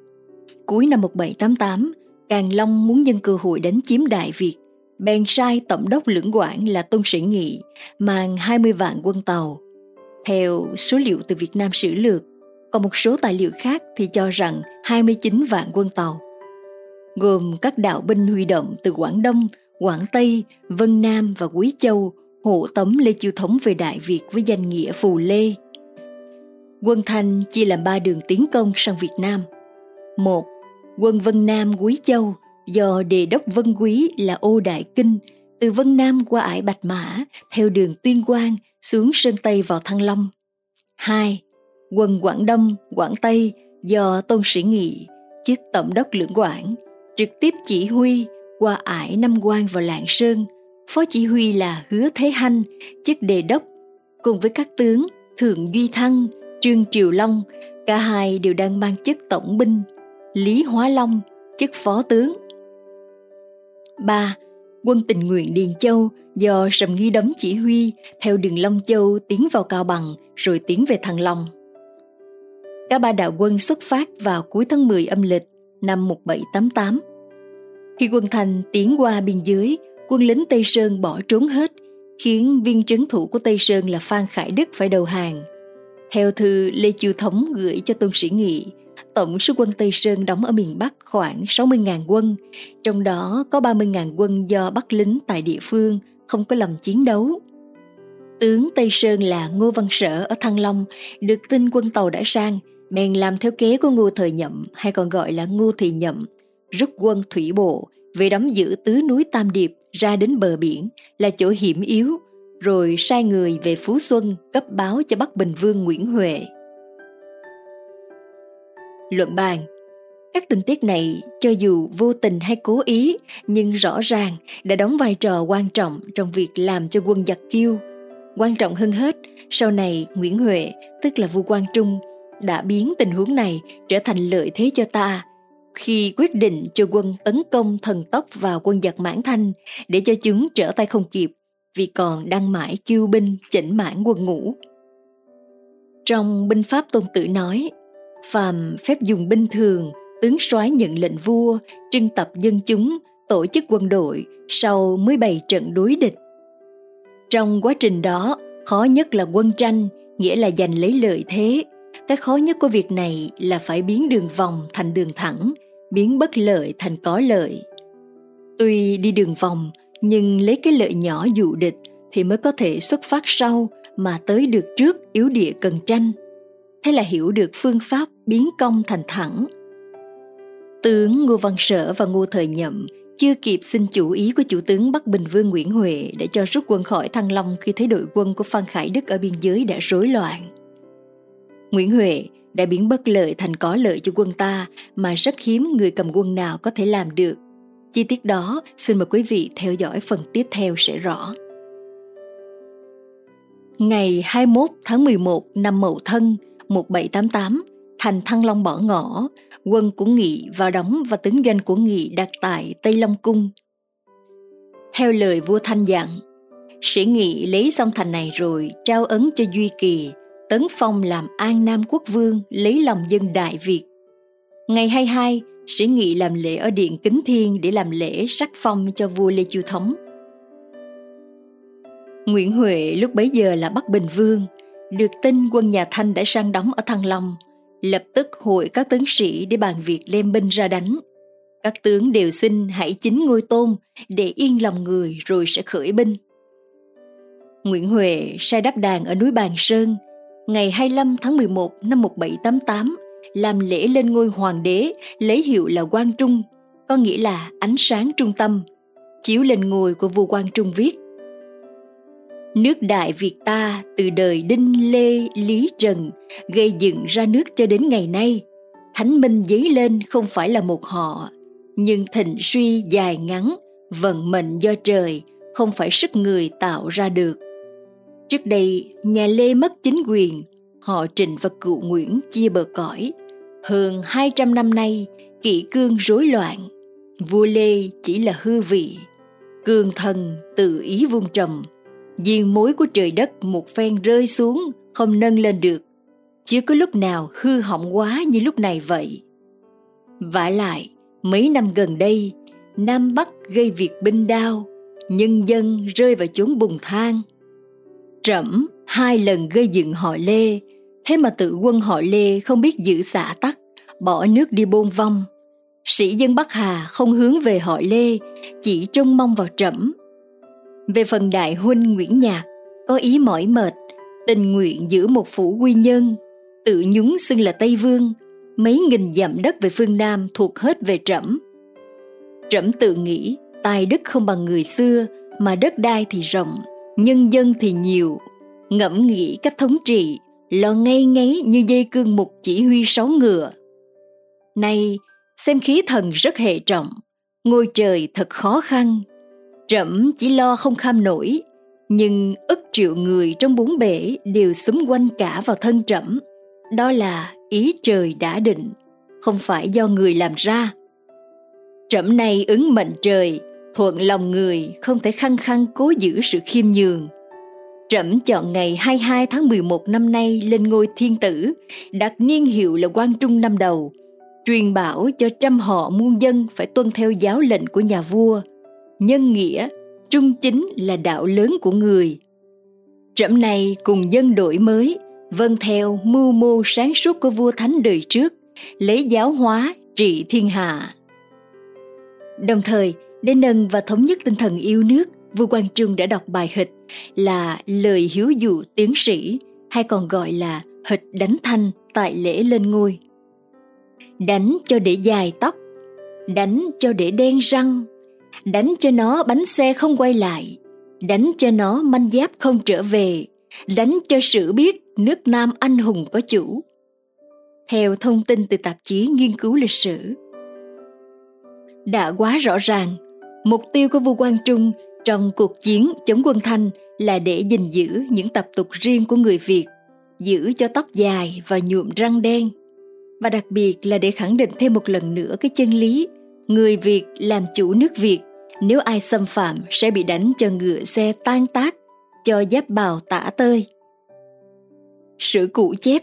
Cuối năm 1788, Càn Long muốn nhân cơ hội đánh chiếm Đại Việt, bèn sai tổng đốc lưỡng quản là Tôn Sĩ Nghị mang 20 vạn quân tàu. Theo số liệu từ Việt Nam sử lược, còn một số tài liệu khác thì cho rằng 29 vạn quân tàu gồm các đạo binh huy động từ Quảng Đông, Quảng Tây, Vân Nam và Quý Châu hộ tống Lê Chiêu Thống về Đại Việt với danh nghĩa Phù Lê. Quân Thanh chia làm ba đường tiến công sang Việt Nam. Một, quân Vân Nam Quý Châu do đề đốc Vân Quý là Ô Đại Kinh từ Vân Nam qua ải Bạch Mã theo đường Tuyên Quang xuống Sơn Tây vào Thăng Long. Hai, Quân Quảng Đông, Quảng Tây do Tôn Sĩ Nghị, chức tổng đốc lưỡng quảng trực tiếp chỉ huy qua ải Nam Quan vào Lạng Sơn. Phó chỉ huy là Hứa Thế Hanh, chức đề đốc, cùng với các tướng Thượng Duy Thăng, Trương Triều Long, cả hai đều đang mang chức tổng binh, Lý Hóa Long, chức phó tướng. 3. Quân tình nguyện Điền Châu do Sầm Nghi Đấm chỉ huy theo đường Long Châu tiến vào Cao Bằng rồi tiến về Thăng Long. Cả ba đạo quân xuất phát vào cuối tháng 10 âm lịch năm 1788. Khi quân Thành tiến qua biên giới, quân lính Tây Sơn bỏ trốn hết, khiến viên trấn thủ của Tây Sơn là Phan Khải Đức phải đầu hàng. Theo thư Lê Chiêu Thống gửi cho Tôn Sĩ Nghị, tổng số quân Tây Sơn đóng ở miền Bắc khoảng 60.000 quân, trong đó có 30.000 quân do bắt lính tại địa phương, không có lòng chiến đấu. Tướng Tây Sơn là Ngô Văn Sở ở Thăng Long, được tin quân tàu đã sang, bèn làm theo kế của Ngô Thời Nhậm hay còn gọi là Ngô Thị Nhậm, rút quân thủy bộ về đóng giữ tứ núi Tam Điệp ra đến bờ biển là chỗ hiểm yếu, rồi sai người về Phú Xuân cấp báo cho Bắc Bình Vương Nguyễn Huệ. Luận bàn các tình tiết này cho dù vô tình hay cố ý nhưng rõ ràng đã đóng vai trò quan trọng trong việc làm cho quân giặc kiêu quan trọng hơn hết sau này nguyễn huệ tức là vua quang trung đã biến tình huống này trở thành lợi thế cho ta khi quyết định cho quân tấn công thần tốc vào quân giặc mãn thanh để cho chúng trở tay không kịp vì còn đang mãi kiêu binh chỉnh mãn quân ngũ. Trong binh pháp tôn tử nói, phàm phép dùng binh thường, tướng soái nhận lệnh vua, trưng tập dân chúng, tổ chức quân đội sau mới bày trận đối địch. Trong quá trình đó, khó nhất là quân tranh, nghĩa là giành lấy lợi thế, cái khó nhất của việc này là phải biến đường vòng thành đường thẳng, biến bất lợi thành có lợi. Tuy đi đường vòng, nhưng lấy cái lợi nhỏ dụ địch thì mới có thể xuất phát sau mà tới được trước yếu địa cần tranh. Thế là hiểu được phương pháp biến công thành thẳng. Tướng Ngô Văn Sở và Ngô Thời Nhậm chưa kịp xin chủ ý của chủ tướng Bắc Bình Vương Nguyễn Huệ để cho rút quân khỏi Thăng Long khi thấy đội quân của Phan Khải Đức ở biên giới đã rối loạn. Nguyễn Huệ đã biến bất lợi thành có lợi cho quân ta mà rất hiếm người cầm quân nào có thể làm được. Chi tiết đó xin mời quý vị theo dõi phần tiếp theo sẽ rõ. Ngày 21 tháng 11 năm Mậu Thân 1788, thành Thăng Long bỏ ngỏ, quân của Nghị vào đóng và tướng doanh của Nghị đặt tại Tây Long Cung. Theo lời vua Thanh dặn, sĩ Nghị lấy xong thành này rồi trao ấn cho Duy Kỳ, tấn phong làm An Nam Quốc Vương lấy lòng dân Đại Việt. Ngày 22, sĩ Nghị làm lễ ở Điện Kính Thiên để làm lễ sắc phong cho vua Lê Chiêu Thống. Nguyễn Huệ lúc bấy giờ là Bắc Bình Vương, được tin quân nhà Thanh đã sang đóng ở Thăng Long, lập tức hội các tướng sĩ để bàn việc đem binh ra đánh. Các tướng đều xin hãy chính ngôi tôn để yên lòng người rồi sẽ khởi binh. Nguyễn Huệ sai đắp đàn ở núi Bàn Sơn ngày 25 tháng 11 năm 1788 làm lễ lên ngôi hoàng đế lấy hiệu là Quang Trung, có nghĩa là ánh sáng trung tâm, chiếu lên ngôi của vua Quang Trung viết. Nước Đại Việt ta từ đời Đinh Lê Lý Trần gây dựng ra nước cho đến ngày nay. Thánh minh dấy lên không phải là một họ, nhưng thịnh suy dài ngắn, vận mệnh do trời, không phải sức người tạo ra được. Trước đây, nhà Lê mất chính quyền, họ Trịnh và Cựu Nguyễn chia bờ cõi. Hơn 200 năm nay, kỷ cương rối loạn, vua Lê chỉ là hư vị. Cương thần tự ý vung trầm, diên mối của trời đất một phen rơi xuống không nâng lên được chưa có lúc nào hư hỏng quá như lúc này vậy vả lại mấy năm gần đây nam bắc gây việc binh đao nhân dân rơi vào chốn bùng than trẫm hai lần gây dựng họ lê. Thế mà tự quân họ lê không biết giữ xã tắc bỏ nước đi bôn vong. Sĩ dân bắc hà không hướng về họ lê chỉ trông mong vào trẫm. Về phần đại huynh Nguyễn Nhạc, có ý mỏi mệt, tình nguyện giữ một phủ quy nhân, tự nhúng xưng là Tây Vương, mấy nghìn dặm đất về phương Nam thuộc hết về trẫm. Trẫm tự nghĩ tài đức không bằng người xưa, mà đất đai thì rộng, nhân dân thì nhiều. Ngẫm nghĩ cách thống trị, lo ngay ngáy như dây cương mục chỉ huy sáu ngựa. Nay, xem khí thần rất hệ trọng, ngôi trời thật khó khăn, Trẫm chỉ lo không kham nổi, nhưng ức triệu người trong bốn bể đều xúm quanh cả vào thân trẫm. Đó là ý trời đã định, không phải do người làm ra. Trẫm này ứng mệnh trời, thuận lòng người không thể khăng khăng cố giữ sự khiêm nhường. Trẫm chọn ngày 22 tháng 11 năm nay lên ngôi thiên tử, đặt niên hiệu là quan trung năm đầu, truyền bảo cho trăm họ muôn dân phải tuân theo giáo lệnh của nhà vua – nhân nghĩa trung chính là đạo lớn của người. Trẫm này cùng dân đổi mới vâng theo mưu mô sáng suốt của vua thánh đời trước lấy giáo hóa trị thiên hạ. Đồng thời để nâng và thống nhất tinh thần yêu nước vua quang trung đã đọc bài hịch là lời hiếu dụ tiến sĩ hay còn gọi là hịch đánh thanh tại lễ lên ngôi đánh cho để dài tóc đánh cho để đen răng đánh cho nó bánh xe không quay lại, đánh cho nó manh giáp không trở về, đánh cho sử biết nước Nam anh hùng có chủ. Theo thông tin từ tạp chí nghiên cứu lịch sử, đã quá rõ ràng, mục tiêu của vua Quang Trung trong cuộc chiến chống quân Thanh là để gìn giữ những tập tục riêng của người Việt, giữ cho tóc dài và nhuộm răng đen, và đặc biệt là để khẳng định thêm một lần nữa cái chân lý người Việt làm chủ nước Việt, nếu ai xâm phạm sẽ bị đánh cho ngựa xe tan tác, cho giáp bào tả tơi. Sử cũ chép,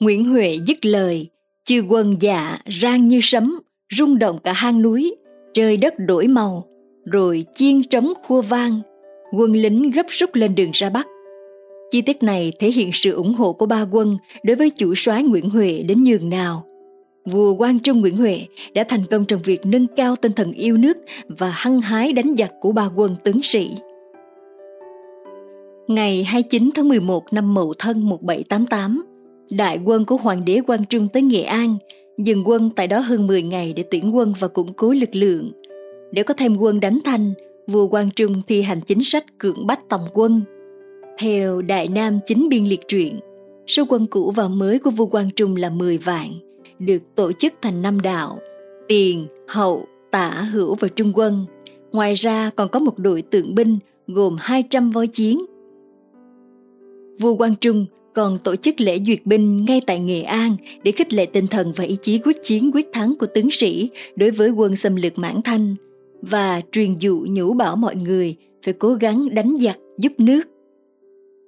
Nguyễn Huệ dứt lời, chư quân dạ rang như sấm, rung động cả hang núi, trời đất đổi màu, rồi chiên trống khua vang, quân lính gấp rút lên đường ra Bắc. Chi tiết này thể hiện sự ủng hộ của ba quân đối với chủ soái Nguyễn Huệ đến nhường nào vua Quang Trung Nguyễn Huệ đã thành công trong việc nâng cao tinh thần yêu nước và hăng hái đánh giặc của ba quân tướng sĩ. Ngày 29 tháng 11 năm Mậu Thân 1788, đại quân của Hoàng đế Quang Trung tới Nghệ An, dừng quân tại đó hơn 10 ngày để tuyển quân và củng cố lực lượng để có thêm quân đánh Thanh, vua Quang Trung thi hành chính sách cưỡng bách tòng quân. Theo Đại Nam Chính Biên Liệt truyện, số quân cũ và mới của vua Quang Trung là 10 vạn, được tổ chức thành năm đạo, tiền, hậu, tả, hữu và trung quân. Ngoài ra còn có một đội tượng binh gồm 200 voi chiến. Vua Quang Trung còn tổ chức lễ duyệt binh ngay tại Nghệ An để khích lệ tinh thần và ý chí quyết chiến quyết thắng của tướng sĩ đối với quân xâm lược Mãn Thanh và truyền dụ nhủ bảo mọi người phải cố gắng đánh giặc giúp nước.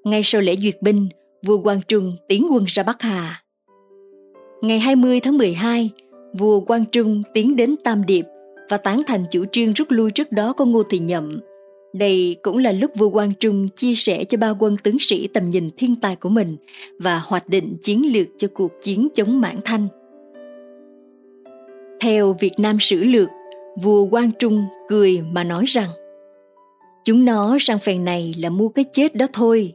Ngay sau lễ duyệt binh, vua Quang Trung tiến quân ra Bắc Hà. Ngày 20 tháng 12, vua Quang Trung tiến đến Tam Điệp và tán thành chủ trương rút lui trước đó của Ngô Thị Nhậm. Đây cũng là lúc vua Quang Trung chia sẻ cho ba quân tướng sĩ tầm nhìn thiên tài của mình và hoạch định chiến lược cho cuộc chiến chống Mãn Thanh. Theo Việt Nam Sử Lược, vua Quang Trung cười mà nói rằng Chúng nó sang phèn này là mua cái chết đó thôi.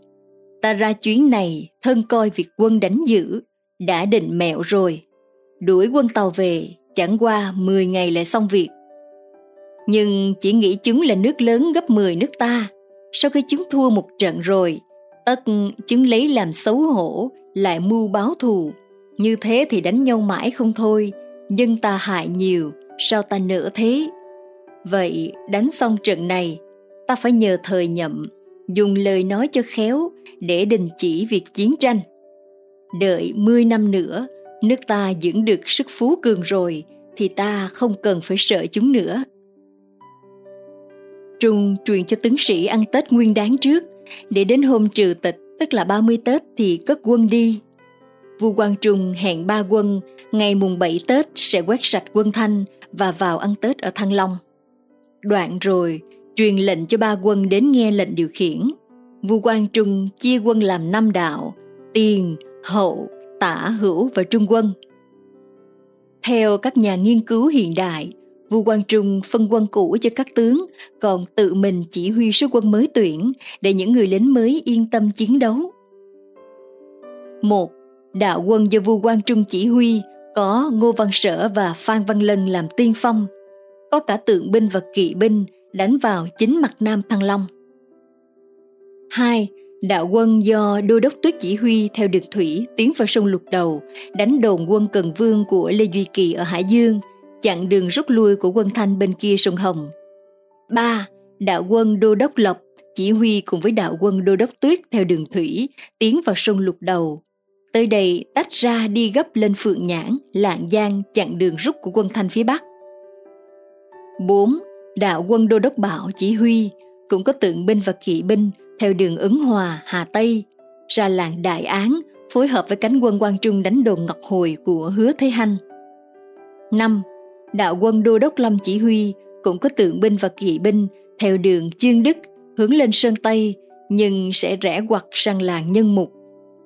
Ta ra chuyến này thân coi việc quân đánh giữ, đã định mẹo rồi. Đuổi quân tàu về, chẳng qua 10 ngày lại xong việc. Nhưng chỉ nghĩ chúng là nước lớn gấp 10 nước ta. Sau khi chúng thua một trận rồi, tất chúng lấy làm xấu hổ, lại mưu báo thù. Như thế thì đánh nhau mãi không thôi, dân ta hại nhiều, sao ta nỡ thế? Vậy đánh xong trận này, ta phải nhờ thời nhậm, dùng lời nói cho khéo để đình chỉ việc chiến tranh. Đợi 10 năm nữa, nước ta dưỡng được sức phú cường rồi, thì ta không cần phải sợ chúng nữa. Trung truyền cho tướng sĩ ăn Tết nguyên đáng trước, để đến hôm trừ tịch, tức là 30 Tết thì cất quân đi. Vua Quang Trung hẹn ba quân ngày mùng 7 Tết sẽ quét sạch quân Thanh và vào ăn Tết ở Thăng Long. Đoạn rồi, truyền lệnh cho ba quân đến nghe lệnh điều khiển. Vua Quang Trung chia quân làm năm đạo, tiền, hậu, tả, hữu và trung quân. Theo các nhà nghiên cứu hiện đại, Vua Quang Trung phân quân cũ cho các tướng, còn tự mình chỉ huy số quân mới tuyển để những người lính mới yên tâm chiến đấu. Một, Đạo quân do vua Quang Trung chỉ huy có Ngô Văn Sở và Phan Văn Lân làm tiên phong, có cả tượng binh và kỵ binh đánh vào chính mặt Nam Thăng Long. 2. Đạo quân do Đô đốc Tuyết chỉ huy theo đường thủy tiến vào sông Lục Đầu, đánh đồn quân Cần Vương của Lê Duy Kỳ ở Hải Dương, chặn đường rút lui của quân Thanh bên kia sông Hồng. 3. Đạo quân Đô đốc Lộc chỉ huy cùng với đạo quân Đô đốc Tuyết theo đường thủy tiến vào sông Lục Đầu. Tới đây tách ra đi gấp lên Phượng Nhãn, Lạng Giang chặn đường rút của quân Thanh phía Bắc. 4. Đạo quân Đô đốc Bảo chỉ huy cũng có tượng binh và kỵ binh theo đường Ứng Hòa, Hà Tây, ra làng Đại Án, phối hợp với cánh quân Quang Trung đánh đồn Ngọc Hồi của Hứa Thế Hanh. 5. Đạo quân Đô Đốc Lâm chỉ huy cũng có tượng binh và kỵ binh theo đường Chương Đức hướng lên Sơn Tây nhưng sẽ rẽ quặt sang làng Nhân Mục,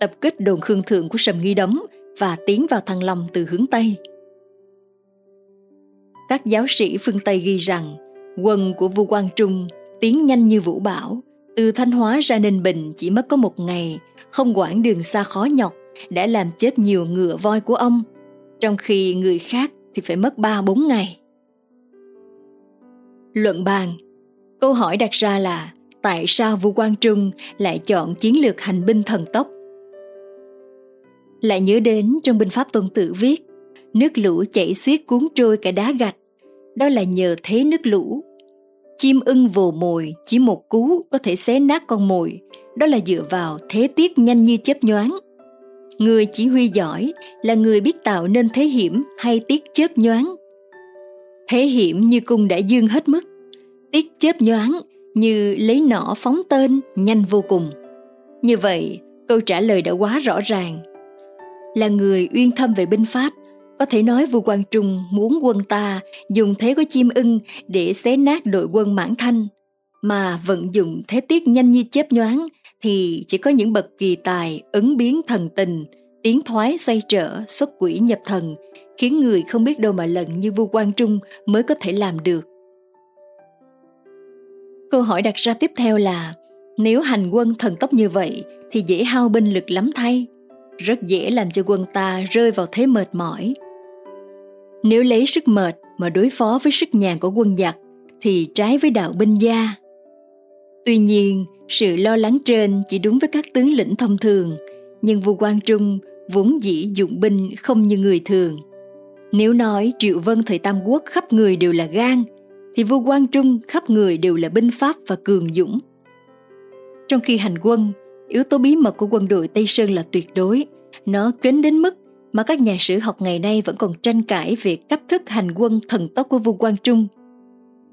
tập kích đồn Khương Thượng của Sầm Nghi đấm và tiến vào Thăng Long từ hướng Tây. Các giáo sĩ phương Tây ghi rằng quân của vua Quang Trung tiến nhanh như vũ bão, từ Thanh Hóa ra Ninh Bình chỉ mất có một ngày, không quản đường xa khó nhọc, đã làm chết nhiều ngựa voi của ông, trong khi người khác thì phải mất 3-4 ngày. Luận bàn Câu hỏi đặt ra là tại sao vua Quang Trung lại chọn chiến lược hành binh thần tốc? Lại nhớ đến trong binh pháp tuân tử viết nước lũ chảy xiết cuốn trôi cả đá gạch, đó là nhờ thế nước lũ Chim ưng vồ mồi chỉ một cú có thể xé nát con mồi, đó là dựa vào thế tiết nhanh như chớp nhoáng. Người chỉ huy giỏi là người biết tạo nên thế hiểm hay tiết chớp nhoáng. Thế hiểm như cung đã dương hết mức, tiết chớp nhoáng như lấy nỏ phóng tên nhanh vô cùng. Như vậy, câu trả lời đã quá rõ ràng. Là người uyên thâm về binh pháp, có thể nói vua Quang Trung muốn quân ta dùng thế của chim ưng để xé nát đội quân mãn thanh, mà vận dụng thế tiết nhanh như chớp nhoáng thì chỉ có những bậc kỳ tài ứng biến thần tình, tiến thoái xoay trở, xuất quỷ nhập thần, khiến người không biết đâu mà lần như vua Quang Trung mới có thể làm được. Câu hỏi đặt ra tiếp theo là nếu hành quân thần tốc như vậy thì dễ hao binh lực lắm thay? Rất dễ làm cho quân ta rơi vào thế mệt mỏi nếu lấy sức mệt mà đối phó với sức nhàn của quân giặc thì trái với đạo binh gia. Tuy nhiên, sự lo lắng trên chỉ đúng với các tướng lĩnh thông thường, nhưng vua Quang Trung vốn dĩ dụng binh không như người thường. Nếu nói Triệu Vân thời Tam Quốc khắp người đều là gan, thì vua Quang Trung khắp người đều là binh pháp và cường dũng. Trong khi hành quân, yếu tố bí mật của quân đội Tây Sơn là tuyệt đối. Nó kín đến mức mà các nhà sử học ngày nay vẫn còn tranh cãi về cách thức hành quân thần tốc của vua Quang Trung.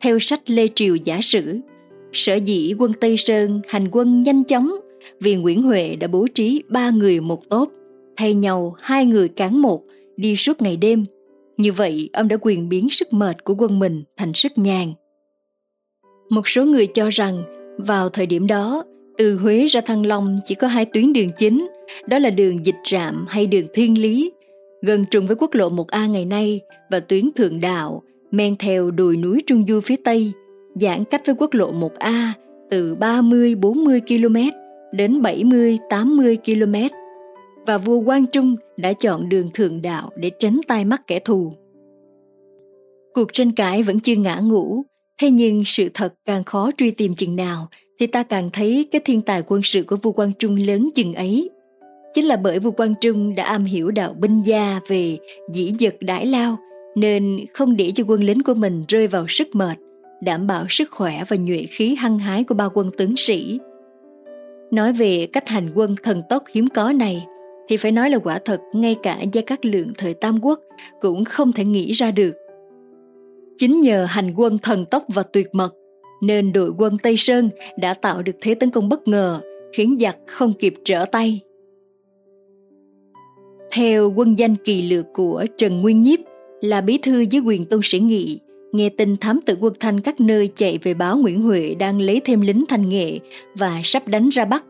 Theo sách Lê Triều giả sử, sở dĩ quân Tây Sơn hành quân nhanh chóng vì Nguyễn Huệ đã bố trí ba người một tốt, thay nhau hai người cán một đi suốt ngày đêm. Như vậy, ông đã quyền biến sức mệt của quân mình thành sức nhàn. Một số người cho rằng vào thời điểm đó, từ Huế ra Thăng Long chỉ có hai tuyến đường chính, đó là đường Dịch Trạm hay đường Thiên Lý, gần trùng với quốc lộ 1A ngày nay và tuyến Thượng Đạo, men theo đồi núi Trung Du phía Tây, giãn cách với quốc lộ 1A từ 30-40 km đến 70-80 km. Và vua Quang Trung đã chọn đường Thượng Đạo để tránh tai mắt kẻ thù. Cuộc tranh cãi vẫn chưa ngã ngũ, thế nhưng sự thật càng khó truy tìm chừng nào thì ta càng thấy cái thiên tài quân sự của vua Quang Trung lớn chừng ấy. Chính là bởi vua Quang Trung đã am hiểu đạo binh gia về dĩ dật đãi lao, nên không để cho quân lính của mình rơi vào sức mệt, đảm bảo sức khỏe và nhuệ khí hăng hái của ba quân tướng sĩ. Nói về cách hành quân thần tốc hiếm có này, thì phải nói là quả thật ngay cả gia các lượng thời Tam Quốc cũng không thể nghĩ ra được. Chính nhờ hành quân thần tốc và tuyệt mật nên đội quân Tây Sơn đã tạo được thế tấn công bất ngờ, khiến giặc không kịp trở tay. Theo quân danh kỳ lược của Trần Nguyên Nhiếp là bí thư dưới quyền tôn sĩ nghị, nghe tin thám tử quân thanh các nơi chạy về báo Nguyễn Huệ đang lấy thêm lính thanh nghệ và sắp đánh ra Bắc.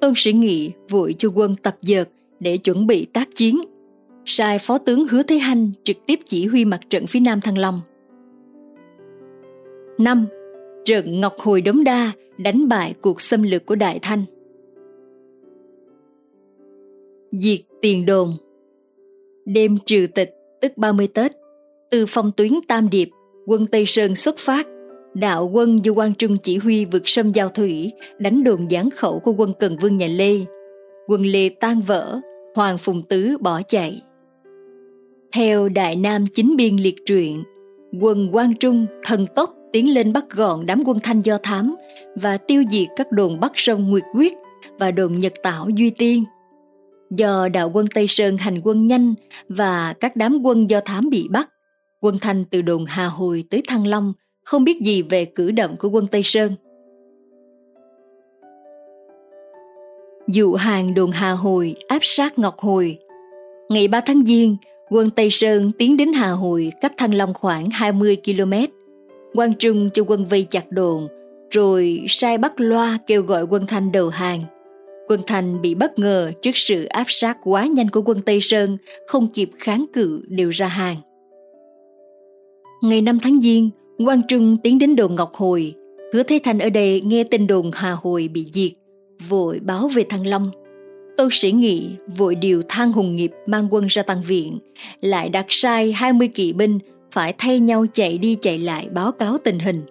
Tôn sĩ nghị vội cho quân tập dượt để chuẩn bị tác chiến, sai phó tướng Hứa Thế Hanh trực tiếp chỉ huy mặt trận phía Nam Thăng Long. 5 trận Ngọc Hồi Đống Đa đánh bại cuộc xâm lược của Đại Thanh. Diệt tiền đồn Đêm trừ tịch tức 30 Tết, từ phong tuyến Tam Điệp, quân Tây Sơn xuất phát, đạo quân do quan Trung chỉ huy vượt sông Giao Thủy, đánh đồn gián khẩu của quân Cần Vương nhà Lê. Quân Lê tan vỡ, Hoàng Phùng Tứ bỏ chạy. Theo Đại Nam Chính Biên liệt truyện, quân Quang Trung thần tốc tiến lên bắt gọn đám quân thanh do thám và tiêu diệt các đồn Bắc Sông Nguyệt Quyết và đồn Nhật Tảo Duy Tiên. Do đạo quân Tây Sơn hành quân nhanh và các đám quân do thám bị bắt, quân thanh từ đồn Hà Hồi tới Thăng Long không biết gì về cử động của quân Tây Sơn. Dụ hàng đồn Hà Hồi áp sát Ngọc Hồi. Ngày 3 tháng Giêng, quân Tây Sơn tiến đến Hà Hồi cách Thăng Long khoảng 20 km quan Trung cho quân vây chặt đồn, rồi sai bắt loa kêu gọi quân Thanh đầu hàng. Quân Thanh bị bất ngờ trước sự áp sát quá nhanh của quân Tây Sơn, không kịp kháng cự đều ra hàng. Ngày 5 tháng Giêng, quan Trung tiến đến đồn Ngọc Hồi. Hứa Thế Thành ở đây nghe tin đồn Hà Hồi bị diệt, vội báo về Thăng Long. Tô Sĩ Nghị vội điều Thang Hùng Nghiệp mang quân ra tăng viện, lại đặt sai 20 kỵ binh phải thay nhau chạy đi chạy lại báo cáo tình hình.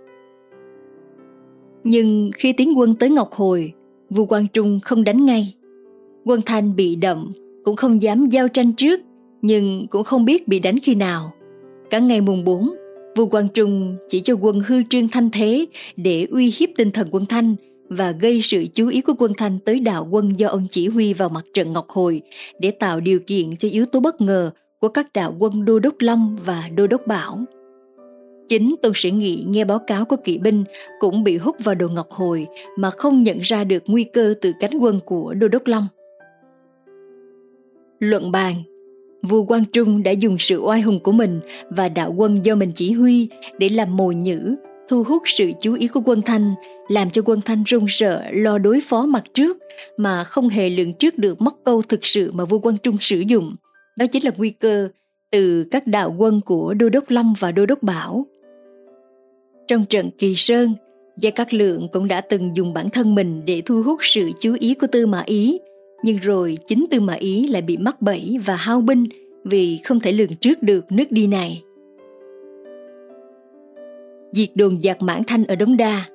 Nhưng khi tiến quân tới Ngọc Hồi, vua Quang Trung không đánh ngay. Quân Thanh bị đậm, cũng không dám giao tranh trước, nhưng cũng không biết bị đánh khi nào. Cả ngày mùng 4, vua Quang Trung chỉ cho quân hư trương thanh thế để uy hiếp tinh thần quân Thanh và gây sự chú ý của quân Thanh tới đạo quân do ông chỉ huy vào mặt trận Ngọc Hồi để tạo điều kiện cho yếu tố bất ngờ của các đạo quân Đô Đốc Long và Đô Đốc Bảo. Chính Tôn Sĩ Nghị nghe báo cáo của kỵ binh cũng bị hút vào đồ ngọc hồi mà không nhận ra được nguy cơ từ cánh quân của Đô Đốc Long. Luận bàn Vua Quang Trung đã dùng sự oai hùng của mình và đạo quân do mình chỉ huy để làm mồi nhữ, thu hút sự chú ý của quân Thanh, làm cho quân Thanh run sợ lo đối phó mặt trước mà không hề lường trước được móc câu thực sự mà vua quân Trung sử dụng – đó chính là nguy cơ từ các đạo quân của Đô Đốc Long và Đô Đốc Bảo. Trong trận Kỳ Sơn, Gia Cát Lượng cũng đã từng dùng bản thân mình để thu hút sự chú ý của Tư Mã Ý, nhưng rồi chính Tư Mã Ý lại bị mắc bẫy và hao binh vì không thể lường trước được nước đi này diệt đồn giặc mãn thanh ở Đống Đa.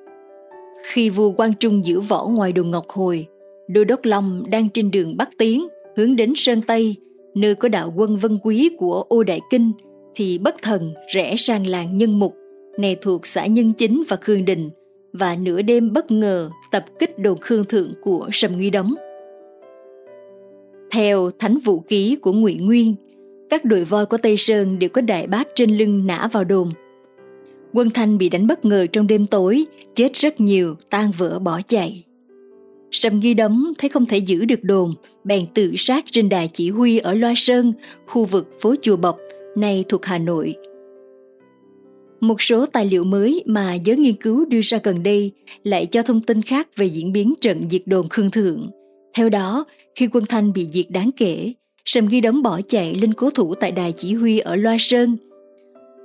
Khi vua Quang Trung giữ võ ngoài đồn Ngọc Hồi, Đô Đốc Long đang trên đường Bắc Tiến hướng đến Sơn Tây, nơi có đạo quân vân quý của Ô Đại Kinh, thì bất thần rẽ sang làng Nhân Mục, này thuộc xã Nhân Chính và Khương Đình, và nửa đêm bất ngờ tập kích đồn Khương Thượng của Sầm Nguy Đống. Theo thánh vũ ký của Ngụy Nguyên, các đội voi của Tây Sơn đều có đại bác trên lưng nã vào đồn. Quân Thanh bị đánh bất ngờ trong đêm tối, chết rất nhiều, tan vỡ bỏ chạy. Sầm Nghi Đấm thấy không thể giữ được đồn, bèn tự sát trên đài chỉ huy ở Loa Sơn, khu vực phố Chùa Bọc, nay thuộc Hà Nội. Một số tài liệu mới mà giới nghiên cứu đưa ra gần đây lại cho thông tin khác về diễn biến trận diệt đồn Khương Thượng. Theo đó, khi quân Thanh bị diệt đáng kể, Sầm Nghi Đấm bỏ chạy lên cố thủ tại đài chỉ huy ở Loa Sơn.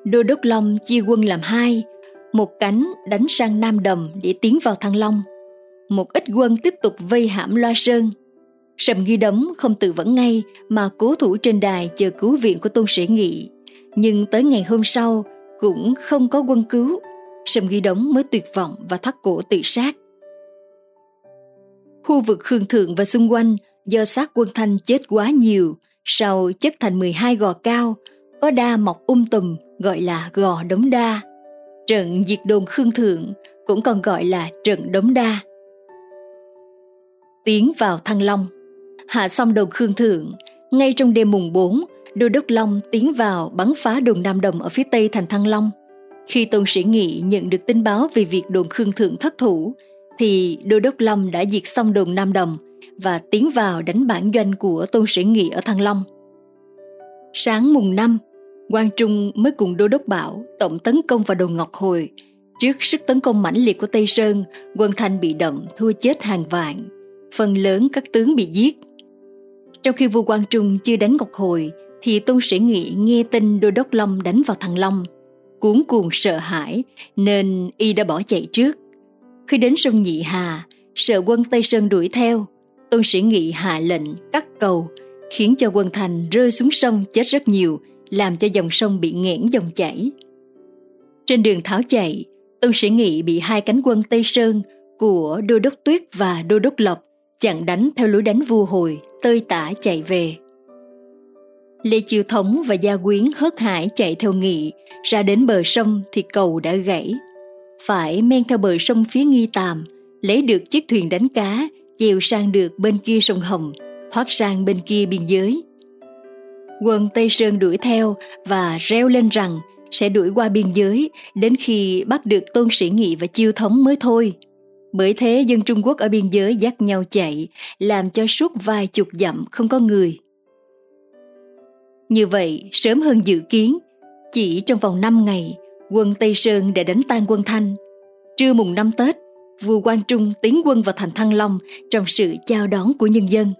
Đô Đốc Long chia quân làm hai, một cánh đánh sang Nam Đầm để tiến vào Thăng Long. Một ít quân tiếp tục vây hãm Loa Sơn. Sầm Nghi Đấm không tự vẫn ngay mà cố thủ trên đài chờ cứu viện của Tôn Sĩ Nghị. Nhưng tới ngày hôm sau cũng không có quân cứu, Sầm Nghi Đấm mới tuyệt vọng và thắt cổ tự sát. Khu vực Khương Thượng và xung quanh do xác quân Thanh chết quá nhiều, sau chất thành 12 gò cao, có đa mọc um tùm gọi là gò đống đa. Trận diệt đồn Khương Thượng cũng còn gọi là trận đống đa. Tiến vào Thăng Long Hạ xong đồn Khương Thượng, ngay trong đêm mùng 4, Đô Đốc Long tiến vào bắn phá đồn Nam Đồng ở phía tây thành Thăng Long. Khi Tôn Sĩ Nghị nhận được tin báo về việc đồn Khương Thượng thất thủ, thì Đô Đốc Long đã diệt xong đồn Nam Đồng và tiến vào đánh bản doanh của Tôn Sĩ Nghị ở Thăng Long. Sáng mùng 5, Quang Trung mới cùng Đô Đốc Bảo tổng tấn công vào đồn Ngọc Hồi. Trước sức tấn công mãnh liệt của Tây Sơn, quân Thanh bị động thua chết hàng vạn. Phần lớn các tướng bị giết. Trong khi vua Quang Trung chưa đánh Ngọc Hồi, thì Tôn Sĩ Nghị nghe tin Đô Đốc Long đánh vào Thăng Long. Cuốn cuồng sợ hãi nên y đã bỏ chạy trước. Khi đến sông Nhị Hà, sợ quân Tây Sơn đuổi theo, Tôn Sĩ Nghị hạ lệnh cắt cầu, khiến cho quân thành rơi xuống sông chết rất nhiều, làm cho dòng sông bị nghẽn dòng chảy. Trên đường tháo chạy, Tôn Sĩ Nghị bị hai cánh quân Tây Sơn của Đô Đốc Tuyết và Đô Đốc Lộc chặn đánh theo lối đánh vua hồi, tơi tả chạy về. Lê Chiêu Thống và Gia Quyến hớt hải chạy theo nghị, ra đến bờ sông thì cầu đã gãy. Phải men theo bờ sông phía nghi tàm, lấy được chiếc thuyền đánh cá, chèo sang được bên kia sông Hồng, thoát sang bên kia biên giới. Quân Tây Sơn đuổi theo và reo lên rằng sẽ đuổi qua biên giới đến khi bắt được Tôn Sĩ Nghị và Chiêu Thống mới thôi. Bởi thế dân Trung Quốc ở biên giới dắt nhau chạy, làm cho suốt vài chục dặm không có người. Như vậy, sớm hơn dự kiến, chỉ trong vòng 5 ngày, quân Tây Sơn đã đánh tan quân Thanh. Trưa mùng năm Tết, vua Quang Trung tiến quân vào thành Thăng Long trong sự chào đón của nhân dân.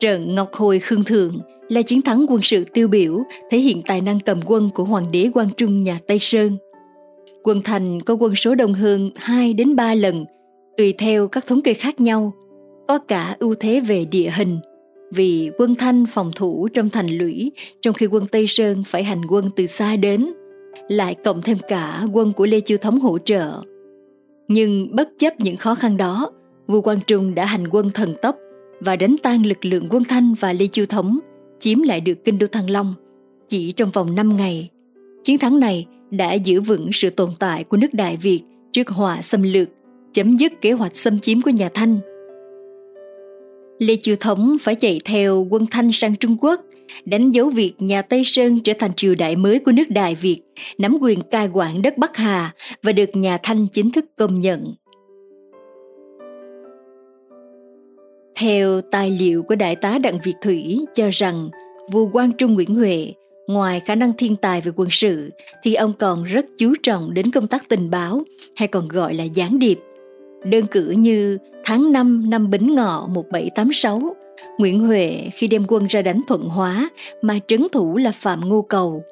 Trận Ngọc Hồi Khương Thượng là chiến thắng quân sự tiêu biểu thể hiện tài năng cầm quân của hoàng đế Quang Trung nhà Tây Sơn. Quân Thành có quân số đông hơn 2 đến 3 lần, tùy theo các thống kê khác nhau, có cả ưu thế về địa hình, vì quân Thanh phòng thủ trong thành lũy trong khi quân Tây Sơn phải hành quân từ xa đến, lại cộng thêm cả quân của Lê Chiêu Thống hỗ trợ. Nhưng bất chấp những khó khăn đó, vua Quang Trung đã hành quân thần tốc và đánh tan lực lượng quân Thanh và Lê Chiêu Thống, chiếm lại được kinh đô Thăng Long chỉ trong vòng 5 ngày. Chiến thắng này đã giữ vững sự tồn tại của nước Đại Việt trước họa xâm lược, chấm dứt kế hoạch xâm chiếm của nhà Thanh Lê Chiêu Thống phải chạy theo quân Thanh sang Trung Quốc, đánh dấu việc nhà Tây Sơn trở thành triều đại mới của nước Đại Việt, nắm quyền cai quản đất Bắc Hà và được nhà Thanh chính thức công nhận. Theo tài liệu của đại tá Đặng Việt Thủy cho rằng vua Quang Trung Nguyễn Huệ ngoài khả năng thiên tài về quân sự thì ông còn rất chú trọng đến công tác tình báo hay còn gọi là gián điệp Đơn cử như tháng 5 năm Bính Ngọ 1786, Nguyễn Huệ khi đem quân ra đánh Thuận Hóa mà trấn thủ là Phạm Ngô Cầu.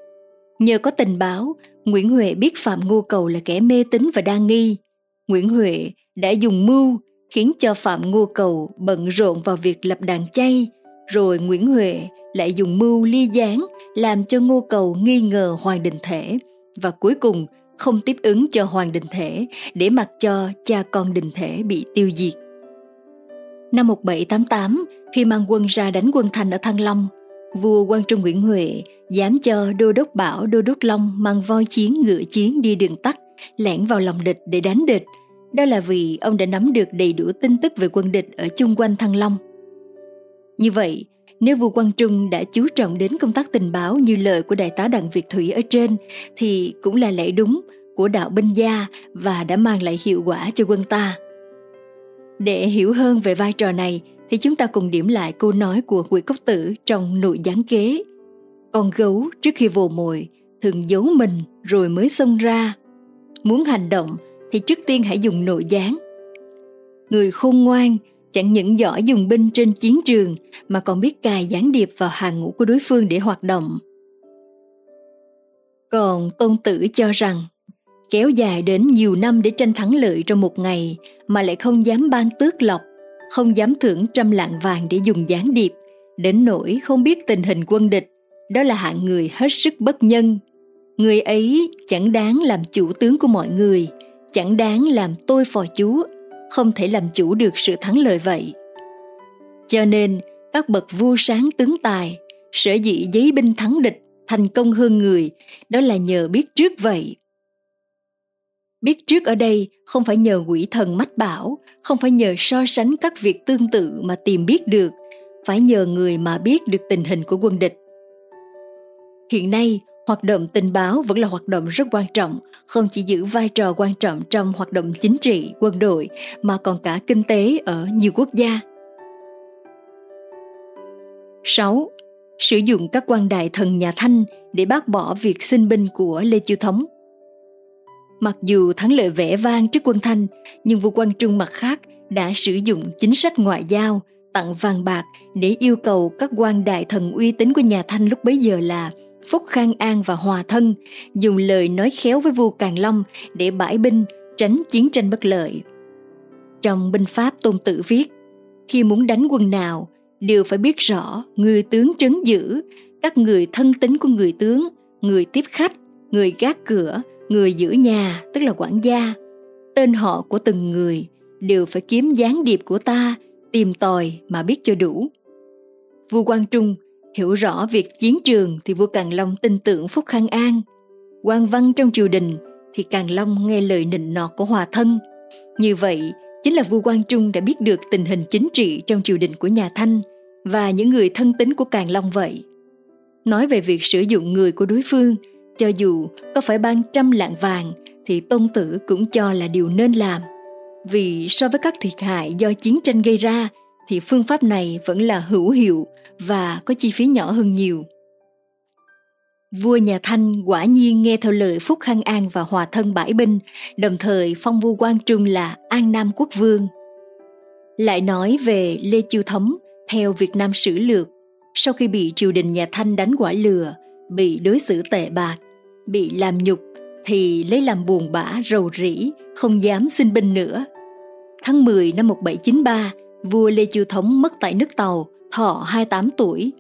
Nhờ có tình báo, Nguyễn Huệ biết Phạm Ngô Cầu là kẻ mê tín và đa nghi. Nguyễn Huệ đã dùng mưu khiến cho Phạm Ngô Cầu bận rộn vào việc lập đàn chay, rồi Nguyễn Huệ lại dùng mưu ly gián làm cho Ngô Cầu nghi ngờ Hoàng Đình Thể và cuối cùng không tiếp ứng cho hoàng đình thể để mặc cho cha con đình thể bị tiêu diệt. Năm 1788, khi mang quân ra đánh quân Thành ở Thăng Long, vua Quang Trung Nguyễn Huệ dám cho Đô đốc Bảo Đô đốc Long mang voi chiến ngựa chiến đi đường tắt, lẻn vào lòng địch để đánh địch. Đó là vì ông đã nắm được đầy đủ tin tức về quân địch ở chung quanh Thăng Long. Như vậy, nếu vua Quang Trung đã chú trọng đến công tác tình báo như lời của đại tá Đặng Việt Thủy ở trên thì cũng là lẽ đúng của đạo binh gia và đã mang lại hiệu quả cho quân ta. Để hiểu hơn về vai trò này thì chúng ta cùng điểm lại câu nói của Nguyễn Cốc Tử trong nội gián kế. Con gấu trước khi vồ mồi thường giấu mình rồi mới xông ra. Muốn hành động thì trước tiên hãy dùng nội gián. Người khôn ngoan chẳng những giỏi dùng binh trên chiến trường mà còn biết cài gián điệp vào hàng ngũ của đối phương để hoạt động. Còn Tôn Tử cho rằng kéo dài đến nhiều năm để tranh thắng lợi trong một ngày mà lại không dám ban tước lộc, không dám thưởng trăm lạng vàng để dùng gián điệp, đến nỗi không biết tình hình quân địch, đó là hạng người hết sức bất nhân. Người ấy chẳng đáng làm chủ tướng của mọi người, chẳng đáng làm tôi phò chúa không thể làm chủ được sự thắng lợi vậy. Cho nên, các bậc vua sáng tướng tài, sở dĩ giấy binh thắng địch thành công hơn người, đó là nhờ biết trước vậy. Biết trước ở đây không phải nhờ quỷ thần mách bảo, không phải nhờ so sánh các việc tương tự mà tìm biết được, phải nhờ người mà biết được tình hình của quân địch. Hiện nay hoạt động tình báo vẫn là hoạt động rất quan trọng không chỉ giữ vai trò quan trọng trong hoạt động chính trị quân đội mà còn cả kinh tế ở nhiều quốc gia 6. Sử dụng các quan đại thần nhà Thanh để bác bỏ việc xin binh của Lê Chiêu Thống. Mặc dù thắng lợi vẻ vang trước quân Thanh, nhưng vua Quang Trung mặt khác đã sử dụng chính sách ngoại giao, tặng vàng bạc để yêu cầu các quan đại thần uy tín của nhà Thanh lúc bấy giờ là Phúc Khang An và Hòa Thân dùng lời nói khéo với vua Càn Long để bãi binh tránh chiến tranh bất lợi. Trong binh pháp Tôn Tử viết, khi muốn đánh quân nào, đều phải biết rõ người tướng trấn giữ, các người thân tín của người tướng, người tiếp khách, người gác cửa, người giữ nhà, tức là quản gia. Tên họ của từng người đều phải kiếm gián điệp của ta, tìm tòi mà biết cho đủ. Vua Quang Trung Hiểu rõ việc chiến trường thì vua Càn Long tin tưởng Phúc Khang An. quan văn trong triều đình thì Càn Long nghe lời nịnh nọt của hòa thân. Như vậy, chính là vua Quang Trung đã biết được tình hình chính trị trong triều đình của nhà Thanh và những người thân tín của Càn Long vậy. Nói về việc sử dụng người của đối phương, cho dù có phải ban trăm lạng vàng thì tôn tử cũng cho là điều nên làm. Vì so với các thiệt hại do chiến tranh gây ra thì phương pháp này vẫn là hữu hiệu và có chi phí nhỏ hơn nhiều. Vua nhà Thanh quả nhiên nghe theo lời Phúc Khang An và Hòa Thân bãi binh, đồng thời phong vua Quang Trung là An Nam Quốc Vương. Lại nói về Lê Chiêu Thống, theo Việt Nam sử lược, sau khi bị triều đình nhà Thanh đánh quả lừa, bị đối xử tệ bạc, bị làm nhục, thì lấy làm buồn bã rầu rĩ, không dám xin binh nữa. Tháng 10 năm 1793, vua Lê Chiêu Thống mất tại nước Tàu, thọ 28 tuổi.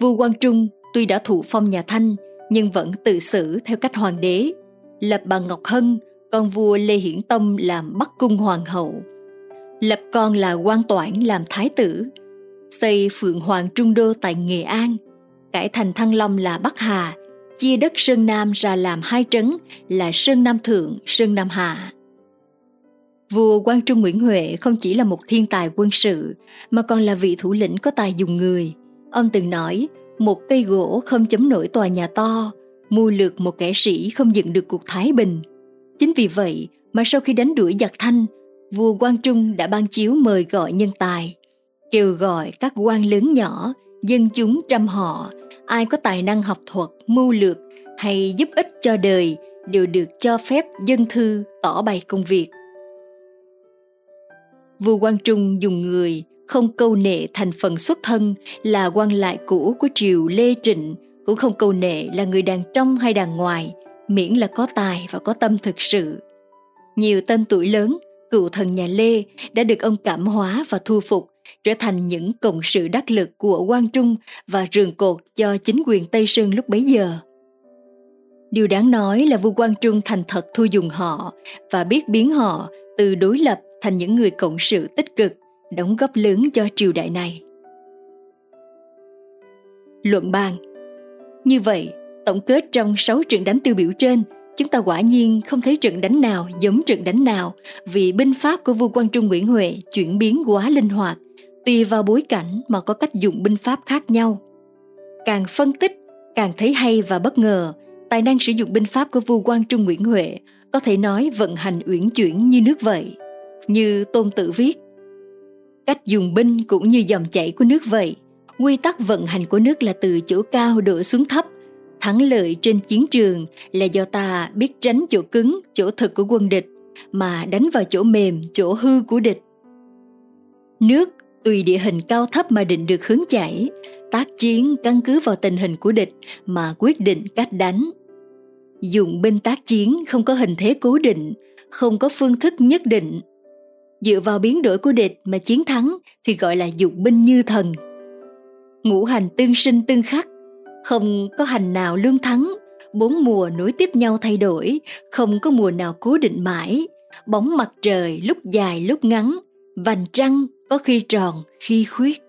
Vua Quang Trung tuy đã thụ phong nhà Thanh nhưng vẫn tự xử theo cách hoàng đế, lập bà Ngọc Hân, con vua Lê Hiển Tông làm Bắc Cung Hoàng hậu, lập con là quang Toản làm Thái tử, xây Phượng Hoàng Trung Đô tại Nghệ An, cải thành Thăng Long là Bắc Hà, chia đất Sơn Nam ra làm hai trấn là Sơn Nam Thượng, Sơn Nam Hạ. Vua Quang Trung Nguyễn Huệ không chỉ là một thiên tài quân sự, mà còn là vị thủ lĩnh có tài dùng người. Ông từng nói, một cây gỗ không chấm nổi tòa nhà to, mưu lược một kẻ sĩ không dựng được cuộc thái bình. Chính vì vậy mà sau khi đánh đuổi giặc thanh, vua Quang Trung đã ban chiếu mời gọi nhân tài, kêu gọi các quan lớn nhỏ, dân chúng trăm họ, ai có tài năng học thuật, mưu lược hay giúp ích cho đời đều được cho phép dân thư tỏ bày công việc vua Quang Trung dùng người không câu nệ thành phần xuất thân là quan lại cũ của triều Lê Trịnh, cũng không câu nệ là người đàn trong hay đàn ngoài, miễn là có tài và có tâm thực sự. Nhiều tên tuổi lớn, cựu thần nhà Lê đã được ông cảm hóa và thu phục, trở thành những cộng sự đắc lực của Quang Trung và rường cột cho chính quyền Tây Sơn lúc bấy giờ. Điều đáng nói là vua Quang Trung thành thật thu dùng họ và biết biến họ từ đối lập thành những người cộng sự tích cực, đóng góp lớn cho triều đại này. Luận bàn Như vậy, tổng kết trong 6 trận đánh tiêu biểu trên, chúng ta quả nhiên không thấy trận đánh nào giống trận đánh nào vì binh pháp của vua Quang Trung Nguyễn Huệ chuyển biến quá linh hoạt, tùy vào bối cảnh mà có cách dùng binh pháp khác nhau. Càng phân tích, càng thấy hay và bất ngờ, tài năng sử dụng binh pháp của vua Quang Trung Nguyễn Huệ có thể nói vận hành uyển chuyển như nước vậy. Như Tôn Tử viết, cách dùng binh cũng như dòng chảy của nước vậy. Quy tắc vận hành của nước là từ chỗ cao đổ xuống thấp. Thắng lợi trên chiến trường là do ta biết tránh chỗ cứng, chỗ thực của quân địch, mà đánh vào chỗ mềm, chỗ hư của địch. Nước tùy địa hình cao thấp mà định được hướng chảy, tác chiến căn cứ vào tình hình của địch mà quyết định cách đánh. Dụng binh tác chiến không có hình thế cố định, không có phương thức nhất định. Dựa vào biến đổi của địch mà chiến thắng thì gọi là dụng binh như thần. Ngũ hành tương sinh tương khắc, không có hành nào lương thắng, bốn mùa nối tiếp nhau thay đổi, không có mùa nào cố định mãi, bóng mặt trời lúc dài lúc ngắn, vành trăng có khi tròn khi khuyết.